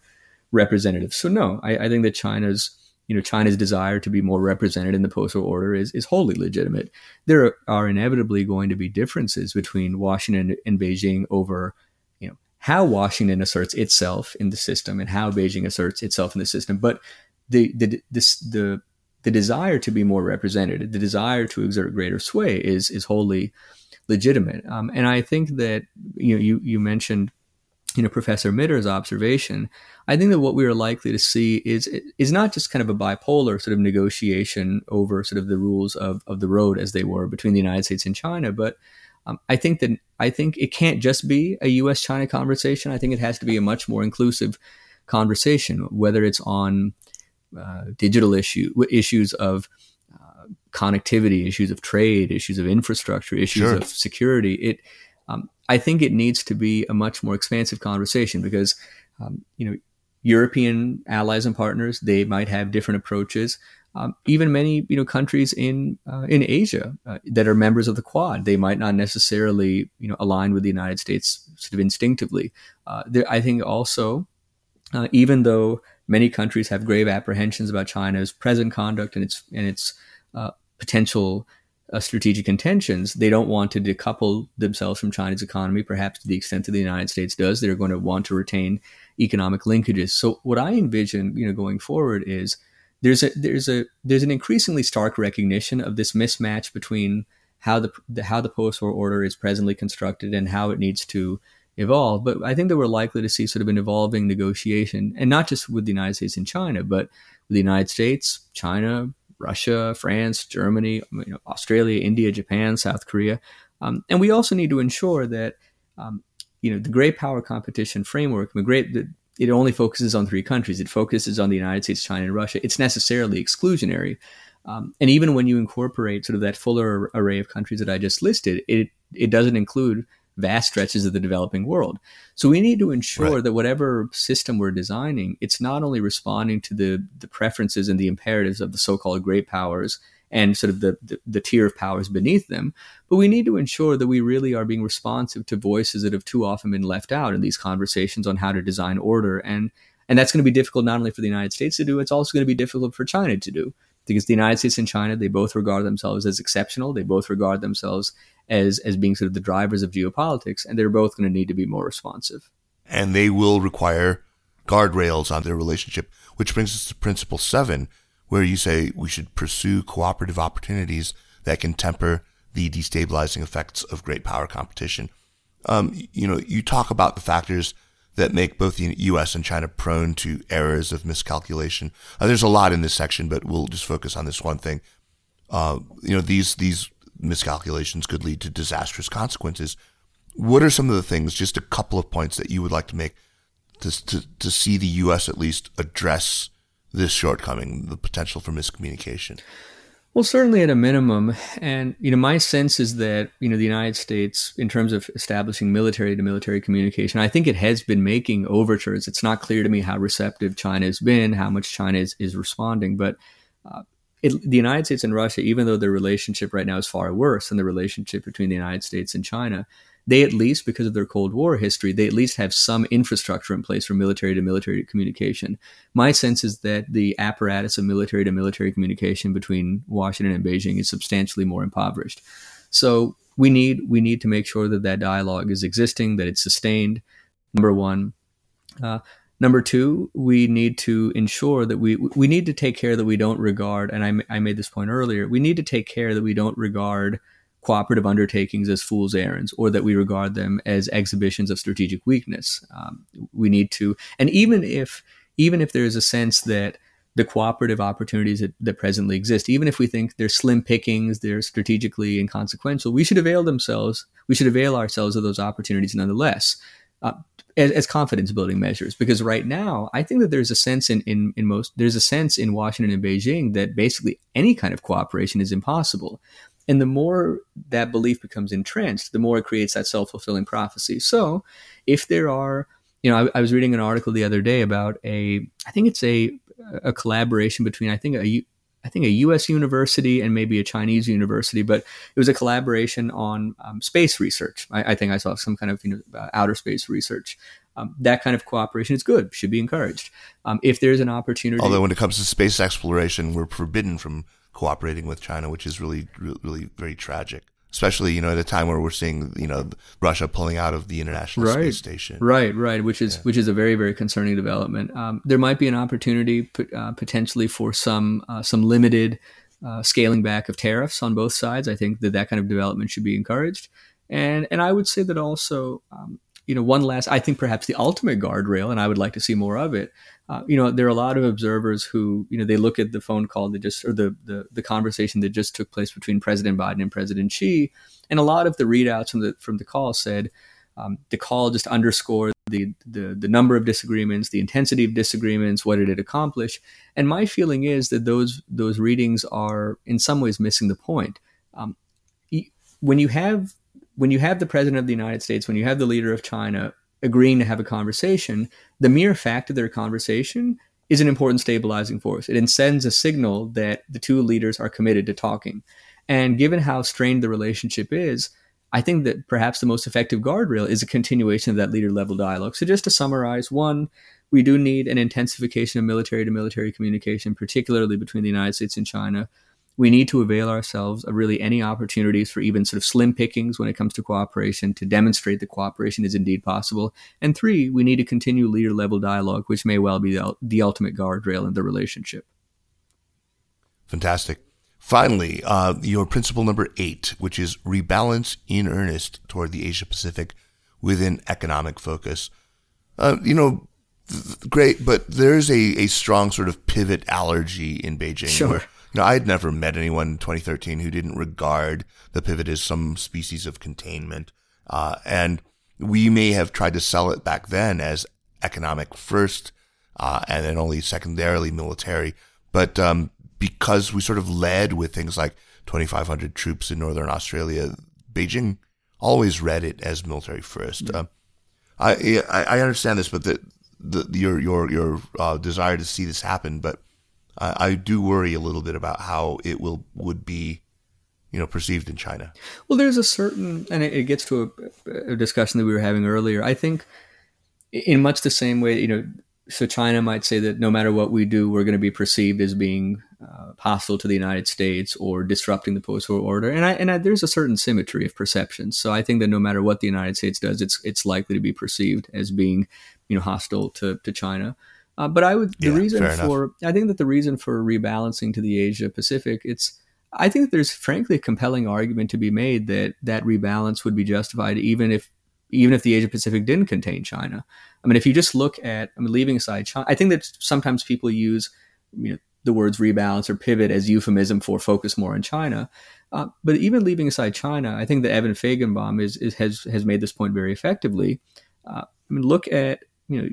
representative. So no, I, I think that China's you know China's desire to be more represented in the post-war order is is wholly legitimate. There are inevitably going to be differences between Washington and Beijing over you know how Washington asserts itself in the system and how Beijing asserts itself in the system, but the the this the the desire to be more represented, the desire to exert greater sway is is wholly legitimate. Um, and I think that you know you you mentioned you know Professor Mitter's observation. I think that what we are likely to see is is not just kind of a bipolar sort of negotiation over sort of the rules of of the road as they were between the United States and China, but um, I think that I think it can't just be a U.S. China conversation. I think it has to be a much more inclusive conversation, whether it's on uh, digital issue issues of uh, connectivity, issues of trade, issues of infrastructure, issues sure. of security. It, um, I think, it needs to be a much more expansive conversation because, um, you know, European allies and partners they might have different approaches. Um, even many you know countries in uh, in Asia uh, that are members of the Quad, they might not necessarily you know align with the United States sort of instinctively. Uh, there, I think also, uh, even though Many countries have grave apprehensions about China's present conduct and its and its uh, potential uh, strategic intentions. They don't want to decouple themselves from China's economy, perhaps to the extent that the United States does. They're going to want to retain economic linkages. So, what I envision, you know, going forward is there's a there's a there's an increasingly stark recognition of this mismatch between how the, the how the post-war order is presently constructed and how it needs to evolve. But I think that we're likely to see sort of an evolving negotiation, and not just with the United States and China, but with the United States, China, Russia, France, Germany, you know, Australia, India, Japan, South Korea. Um, and we also need to ensure that um, you know the great power competition framework. The great the, it only focuses on three countries. It focuses on the United States, China, and Russia. It's necessarily exclusionary. Um, and even when you incorporate sort of that fuller array of countries that I just listed, it it doesn't include vast stretches of the developing world. So we need to ensure right. that whatever system we're designing, it's not only responding to the the preferences and the imperatives of the so-called great powers and sort of the, the, the tier of powers beneath them, but we need to ensure that we really are being responsive to voices that have too often been left out in these conversations on how to design order and and that's going to be difficult not only for the United States to do, it's also going to be difficult for China to do because the United States and China, they both regard themselves as exceptional. They both regard themselves as as being sort of the drivers of geopolitics, and they're both going to need to be more responsive. And they will require guardrails on their relationship, which brings us to principle seven, where you say we should pursue cooperative opportunities that can temper the destabilizing effects of great power competition. Um, you know, you talk about the factors that make both the U.S. and China prone to errors of miscalculation. Uh, there's a lot in this section, but we'll just focus on this one thing. Uh, you know, these these miscalculations could lead to disastrous consequences. What are some of the things, just a couple of points that you would like to make to, to, to see the U.S. at least address this shortcoming, the potential for miscommunication? Well, certainly at a minimum, and you know, my sense is that you know the United States, in terms of establishing military to military communication, I think it has been making overtures. It's not clear to me how receptive China has been, how much China is, is responding, but uh, it, the United States and Russia, even though their relationship right now is far worse than the relationship between the United States and China, they at least, because of their Cold War history, they at least have some infrastructure in place for military to military communication. My sense is that the apparatus of military to military communication between Washington and Beijing is substantially more impoverished. So we need we need to make sure that that dialogue is existing, that it's sustained. Number one. Uh, Number two, we need to ensure that we we need to take care that we don't regard, and I, I made this point earlier. We need to take care that we don't regard cooperative undertakings as fool's errands or that we regard them as exhibitions of strategic weakness. Um, we need to, and even if even if there is a sense that the cooperative opportunities that, that, presently exist, even if we think they're slim pickings, they're strategically inconsequential, we should avail themselves. We should avail ourselves of those opportunities nonetheless. Uh, as, as, confidence building measures because right now I think that there's a sense in, in, in most there's a sense in Washington and Beijing that basically any kind of cooperation is impossible. And the more that belief becomes entrenched, the more it creates that self fulfilling prophecy. So, if there are, you know, I, I, was reading an article the other day about a, I think it's a, a collaboration between, I think a, I think a U.S. university and maybe a Chinese university, but it was a collaboration on um, space research. I, I, think I saw some kind of you know uh, outer space research. Um, that kind of cooperation is good, should be encouraged. Um, if there's an opportunity, although when it comes to space exploration, we're forbidden from cooperating with China, which is really, really very tragic. Especially, you know, at a time where we're seeing, you know, Russia pulling out of the International right. Space Station. Right, right, which is yeah. which is a very, very concerning development. Um, there might be an opportunity uh, potentially for some uh, some limited uh, scaling back of tariffs on both sides. I think that that kind of development should be encouraged. And and I would say that also, um, you know, one last, I think perhaps the ultimate guardrail, and I would like to see more of it, uh, you know, there are a lot of observers who, you know, they look at the phone call that just, or the, the, the conversation that just took place between President Biden and President Xi, and a lot of the readouts from the from the call said um, the call just underscored the, the the number of disagreements, the intensity of disagreements, what did it accomplish, and my feeling is that those those readings are in some ways missing the point. Um, when you have when you have the president of the United States, when you have the leader of China agreeing to have a conversation, the mere fact of their conversation is an important stabilizing force. It sends a signal that the two leaders are committed to talking. And given how strained the relationship is, I think that perhaps the most effective guardrail is a continuation of that leader level dialogue. So, just to summarize, one, we do need an intensification of military to military communication, particularly between the United States and China we need to avail ourselves of really any opportunities for even sort of slim pickings when it comes to cooperation to demonstrate that cooperation is indeed possible. And three, we need to continue leader level dialogue, which may well be the, the ultimate guardrail in the relationship. Fantastic. Finally, uh, your principle number eight, which is rebalance in earnest toward the Asia Pacific within economic focus. Uh, you know, th- great, but there's a, a strong sort of pivot allergy in Beijing. Sure you know, I had never met anyone in 2013 who didn't regard the pivot as some species of containment. Uh, and we may have tried to sell it back then as economic first, uh, and then only secondarily military. But, um, because we sort of led with things like 2,500 troops in Northern Australia, Beijing always read it as military 1st mm-hmm. uh, I, I understand this, but the, the your your your uh, desire to see this happen, but I, do worry a little bit about how it will would be, you know, perceived in China. Well, there's a certain, and it, it gets to a, a, discussion that we were having earlier. I think, in much the same way, you know, so China might say that no matter what we do, we're going to be perceived as being uh, hostile to the United States or disrupting the post-war order. And I, and I, there's a certain symmetry of perception. So I think that no matter what the United States does, it's it's likely to be perceived as being, you know, hostile to to China. Uh, but I would the yeah, reason for. I think that the reason for rebalancing to the Asia Pacific, it's I think that there's frankly a compelling argument to be made that that rebalance would be justified even if even if the Asia Pacific didn't contain China. I mean, if you just look at, I mean, leaving aside China, I think that sometimes people use, you know, the words rebalance or pivot as euphemism for focus more on China. Uh, but even leaving aside China, I think that Evan Feigenbaum is, is has has made this point very effectively. Uh, I mean, look at you know,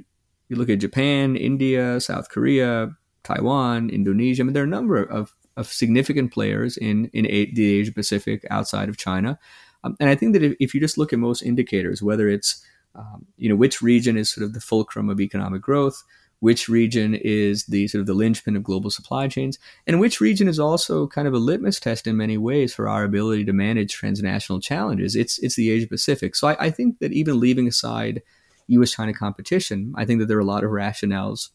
you look at Japan, India, South Korea, Taiwan, Indonesia. I mean, there are a number of, of significant players in in a, the Asia Pacific outside of China, um, and I think that if, if, you just look at most indicators, whether it's um, you know which region is sort of the fulcrum of economic growth, which region is the sort of the linchpin of global supply chains, and which region is also kind of a litmus test in many ways for our ability to manage transnational challenges. It's it's the Asia Pacific. So I, I think that even leaving aside U.S. China competition, I think that there are a lot of rationales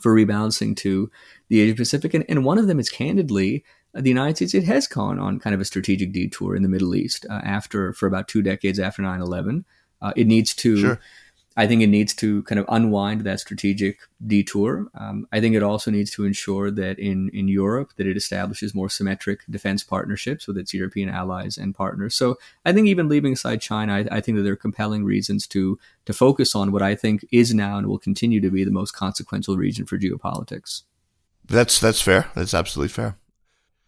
for rebalancing to the Asia Pacific, and, and one of them is candidly the United States. It has gone on kind of a strategic detour in the Middle East uh, after for about two decades after 9-11. Uh, it needs to sure. I think it needs to kind of unwind that strategic detour. Um, I think it also needs to ensure that in, in Europe that it establishes more symmetric defense partnerships with its European allies and partners. So I think even leaving aside China, I, I think that there are compelling reasons to to focus on what I think is now and will continue to be the most consequential region for geopolitics. That's that's fair. That's absolutely fair.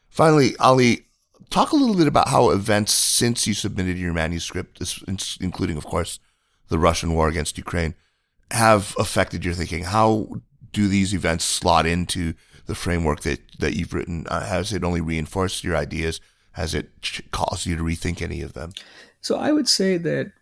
Finally, Ali, talk a little bit about how events since you submitted your manuscript, including, of course, the Russian war against Ukraine have affected your thinking? How do these events slot into the framework that, that you've written? Uh, has it only reinforced your ideas? Has it caused you to rethink any of them? So I would say that,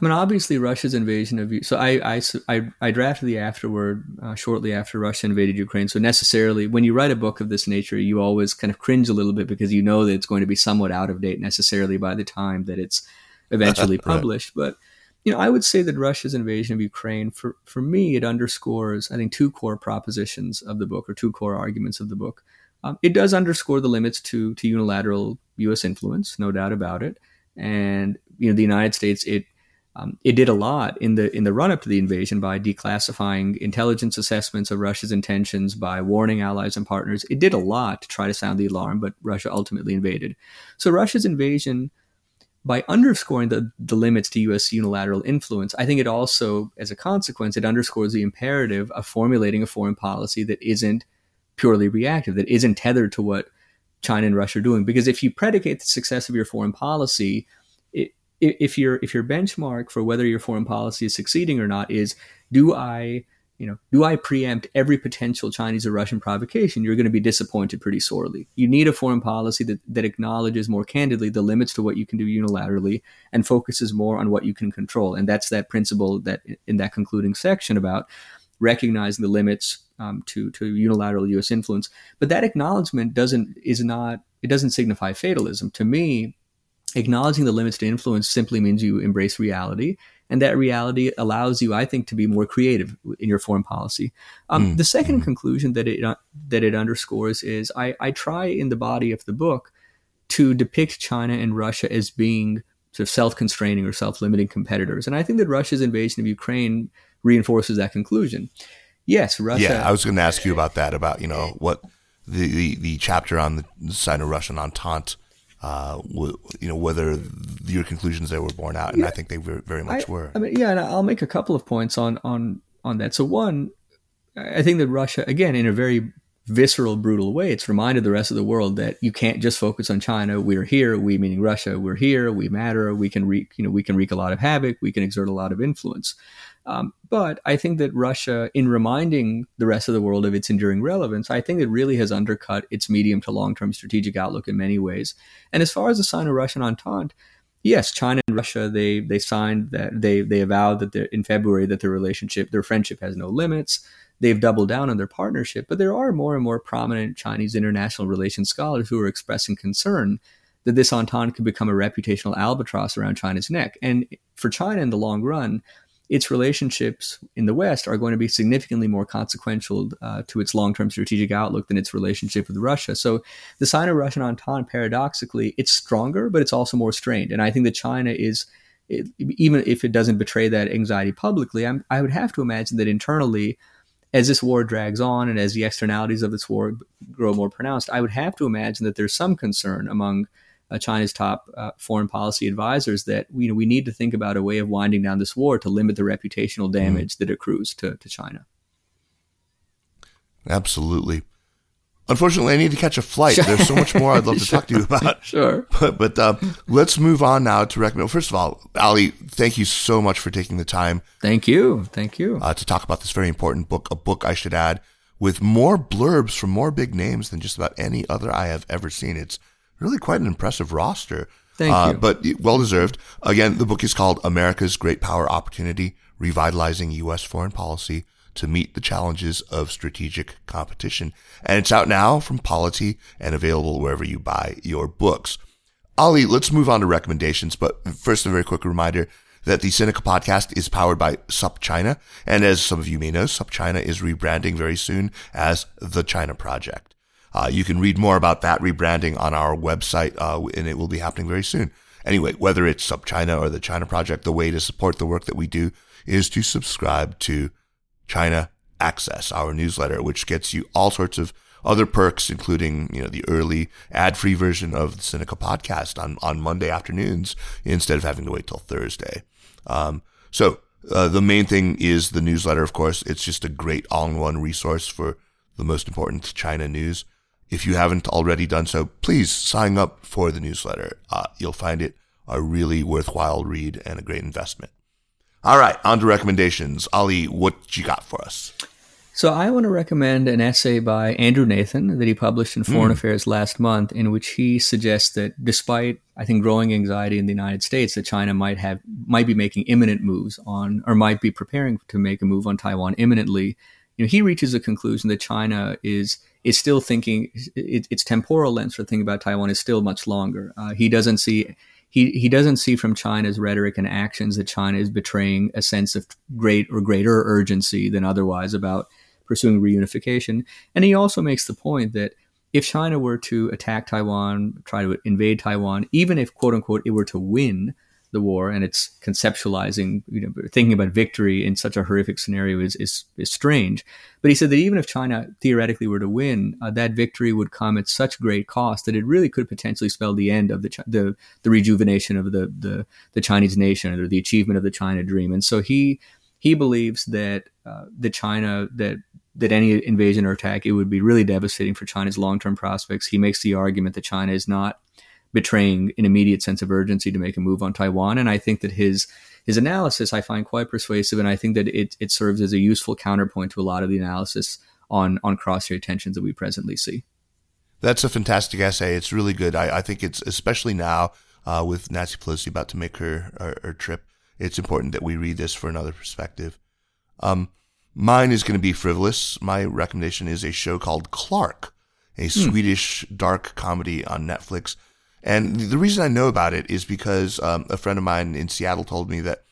I mean, obviously Russia's invasion of, Ukraine. so I, I, I, I drafted the afterword uh, shortly after Russia invaded Ukraine. So necessarily when you write a book of this nature, you always kind of cringe a little bit because you know that it's going to be somewhat out of date necessarily by the time that it's eventually <laughs> published. right. But you know, I would say that Russia's invasion of Ukraine, for, for me, it underscores, I think, two core propositions of the book or two core arguments of the book. Um, it does underscore the limits to, to unilateral U.S. influence, no doubt about it. And, you know, the United States, it, um, it did a lot in the in the run up to the invasion by declassifying intelligence assessments of Russia's intentions, by warning allies and partners. It did a lot to try to sound the alarm, but Russia ultimately invaded. So Russia's invasion by underscoring the, the limits to U.S. unilateral influence, I think it also, as a consequence, it underscores the imperative of formulating a foreign policy that isn't purely reactive, that isn't tethered to what China and Russia are doing. Because if you predicate the success of your foreign policy, it, if your if your benchmark for whether your foreign policy is succeeding or not is do I you know, do I preempt every potential Chinese or Russian provocation? You're going to be disappointed pretty sorely. You need a foreign policy that, that acknowledges more candidly the limits to what you can do unilaterally and focuses more on what you can control. And that's that principle that in that concluding section about recognizing the limits um, to to unilateral U.S. influence. But that acknowledgement doesn't is not it doesn't signify fatalism. To me, acknowledging the limits to influence simply means you embrace reality and that reality allows you, I think, to be more creative in your foreign policy. Um, mm. The second mm. conclusion that it uh, that it underscores is I, I try in the body of the book to depict China and Russia as being sort of self-constraining or self-limiting competitors, and I think that Russia's invasion of Ukraine reinforces that conclusion. Yes, Russia. Yeah, I was going to ask you about that. About you know what the the, the chapter on the Sino-Russian Entente uh, w- you know whether your conclusions there were borne out, and yeah. I think they very, very much I, were. I mean, yeah, and I'll make a couple of points on on on that. So one, I think that Russia, again, in a very visceral, brutal way, it's reminded the rest of the world that you can't just focus on China. We're here. We meaning Russia. We're here. We matter. We can wreak, you know, we can wreak a lot of havoc. We can exert a lot of influence. Um, but I think that Russia, in reminding the rest of the world of its enduring relevance, I think it really has undercut its medium to long term strategic outlook in many ways. And as far as the Sino-Russian Entente, yes, China and Russia they they signed that they they avowed that in February that their relationship, their friendship has no limits they've doubled down on their partnership. But there are more and more prominent Chinese international relations scholars who are expressing concern that this entente could become a reputational albatross around China's neck. And for China in the long run, its relationships in the West are going to be significantly more consequential uh, to its long-term strategic outlook than its relationship with Russia. So the Sino-Russian entente, paradoxically, it's stronger, but it's also more strained. And I think that China is, it, even if it doesn't betray that anxiety publicly, I'm, I would have to imagine that internally as this war drags on and as the externalities of this war grow more pronounced, I would have to imagine that there's some concern among uh, China's top uh, foreign policy advisors that you know we need to think about a way of winding down this war to limit the reputational mm-hmm. damage mm. that accrues to, to China. Absolutely. Unfortunately, I need to catch a flight. Sure. <laughs> There's so much more I'd love to sure. talk to you about. <laughs> Sure. But, but uh, let's move on now to recommend. First of all, Ali, thank you so much for taking the time. Thank you. Thank you. Uh, to talk about this very important book, a book I should add with more blurbs from more big names than just about any other I have ever seen. It's really quite an impressive roster. Thank uh, you. But well deserved. Again, the book is called America's Great Power Opportunity Revitalizing U.S. Foreign Policy to meet the challenges of strategic competition. And it's out now from Polity and available wherever you buy your books. Ali, let's move on to recommendations. But first, a very quick reminder that the Sinica podcast is powered by SupChina. And as some of you may know, SupChina is rebranding very soon as The China Project. Uh, you can read more about that rebranding on our website, uh, and it will be happening very soon. Anyway, whether it's SupChina or the China Project, the way to support the work that we do is to subscribe to China Access, our newsletter, which gets you all sorts of other perks, including you know the early ad-free version of the Sinica podcast on on Monday afternoons instead of having to wait till Thursday. Um, so uh, the main thing is the newsletter. Of course, it's just a great all-in-one resource for the most important China news. If you haven't already done so, please sign up for the newsletter. Uh, you'll find it a really worthwhile read and a great investment. All right, on to recommendations. Ali, what you got for us? So I want to recommend an essay by Andrew Nathan that he published in Foreign mm. Affairs last month, in which he suggests that despite I think growing anxiety in the United States, that China might have might be making imminent moves on, or might be preparing to make a move on Taiwan imminently. You know, he reaches a conclusion that China is is still thinking it, its temporal lens for thinking about Taiwan is still much longer. Uh, he doesn't see he he doesn't see from China's rhetoric and actions that China is betraying a sense of great or greater urgency than otherwise about pursuing reunification. And he also makes the point that if China were to attack Taiwan, try to invade Taiwan, even if quote unquote it were to win, the war and it's conceptualizing, you know, thinking about victory in such a horrific scenario is, is, is strange. But he said that even if China theoretically were to win, uh, that victory would come at such great cost that it really could potentially spell the end of the, the, the rejuvenation of the, the, the Chinese nation or the achievement of the China dream. And so he, he believes that uh, the China that that any invasion or attack it would be really devastating for China's long-term prospects. He makes the argument that China is not betraying an immediate sense of urgency to make a move on Taiwan. And I think that his his analysis I find quite persuasive, and I think that it it serves as a useful counterpoint to a lot of the analysis on on cross-strait tensions that we presently see. That's a fantastic essay. It's really good. I, I think it's especially now uh, with Nancy Pelosi about to make her, her, her trip. It's important that we read this for another perspective. Um, mine is going to be frivolous. My recommendation is a show called Clark, a hmm. Swedish dark comedy on Netflix and the reason I know about it is because um, a friend of mine in Seattle told me that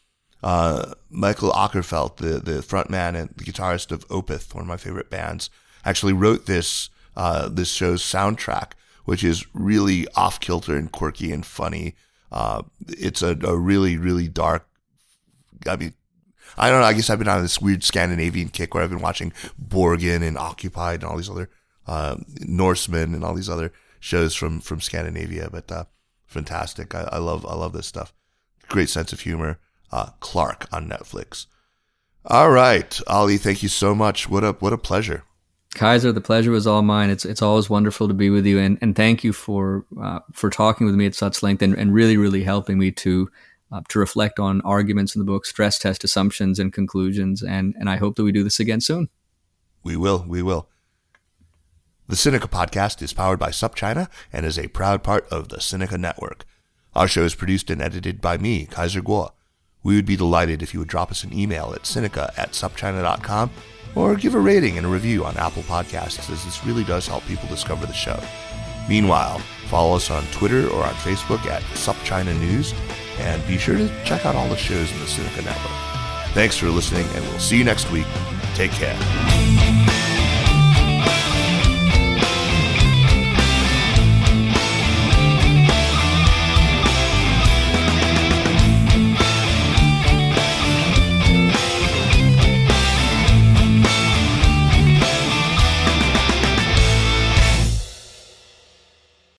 uh, Mikael Åkerfeldt, the the frontman and the guitarist of Opeth, one of my favorite bands, actually wrote this uh, this show's soundtrack, which is really off kilter and quirky and funny. Uh, it's a, a really really dark. I mean, I don't know. I guess I've been on this weird Scandinavian kick where I've been watching Borgen and Occupied and all these other uh, Norsemen and all these other shows from from Scandinavia, but uh, fantastic. I, I, love I love this stuff. Great sense of humor. Uh, Clark on Netflix. All right, Ali, thank you so much. What a what a pleasure. Kaiser, the pleasure was all mine. It's it's always wonderful to be with you, and, and thank you for uh, for talking with me at such length and, and really really helping me to uh, to reflect on arguments in the book, stress test assumptions and conclusions, and and I hope that we do this again soon. We will. We will. The Sinica podcast is powered by SupChina and is a proud part of the Sinica Network. Our show is produced and edited by me, Kaiser Kuo. We would be delighted if you would drop us an email at sinica at supchina.com or give a rating and a review on Apple Podcasts, as this really does help people discover the show. Meanwhile, follow us on Twitter or on Facebook at SupChina News, and be sure to check out all the shows in the Sinica Network. Thanks for listening, and we'll see you next week. Take care.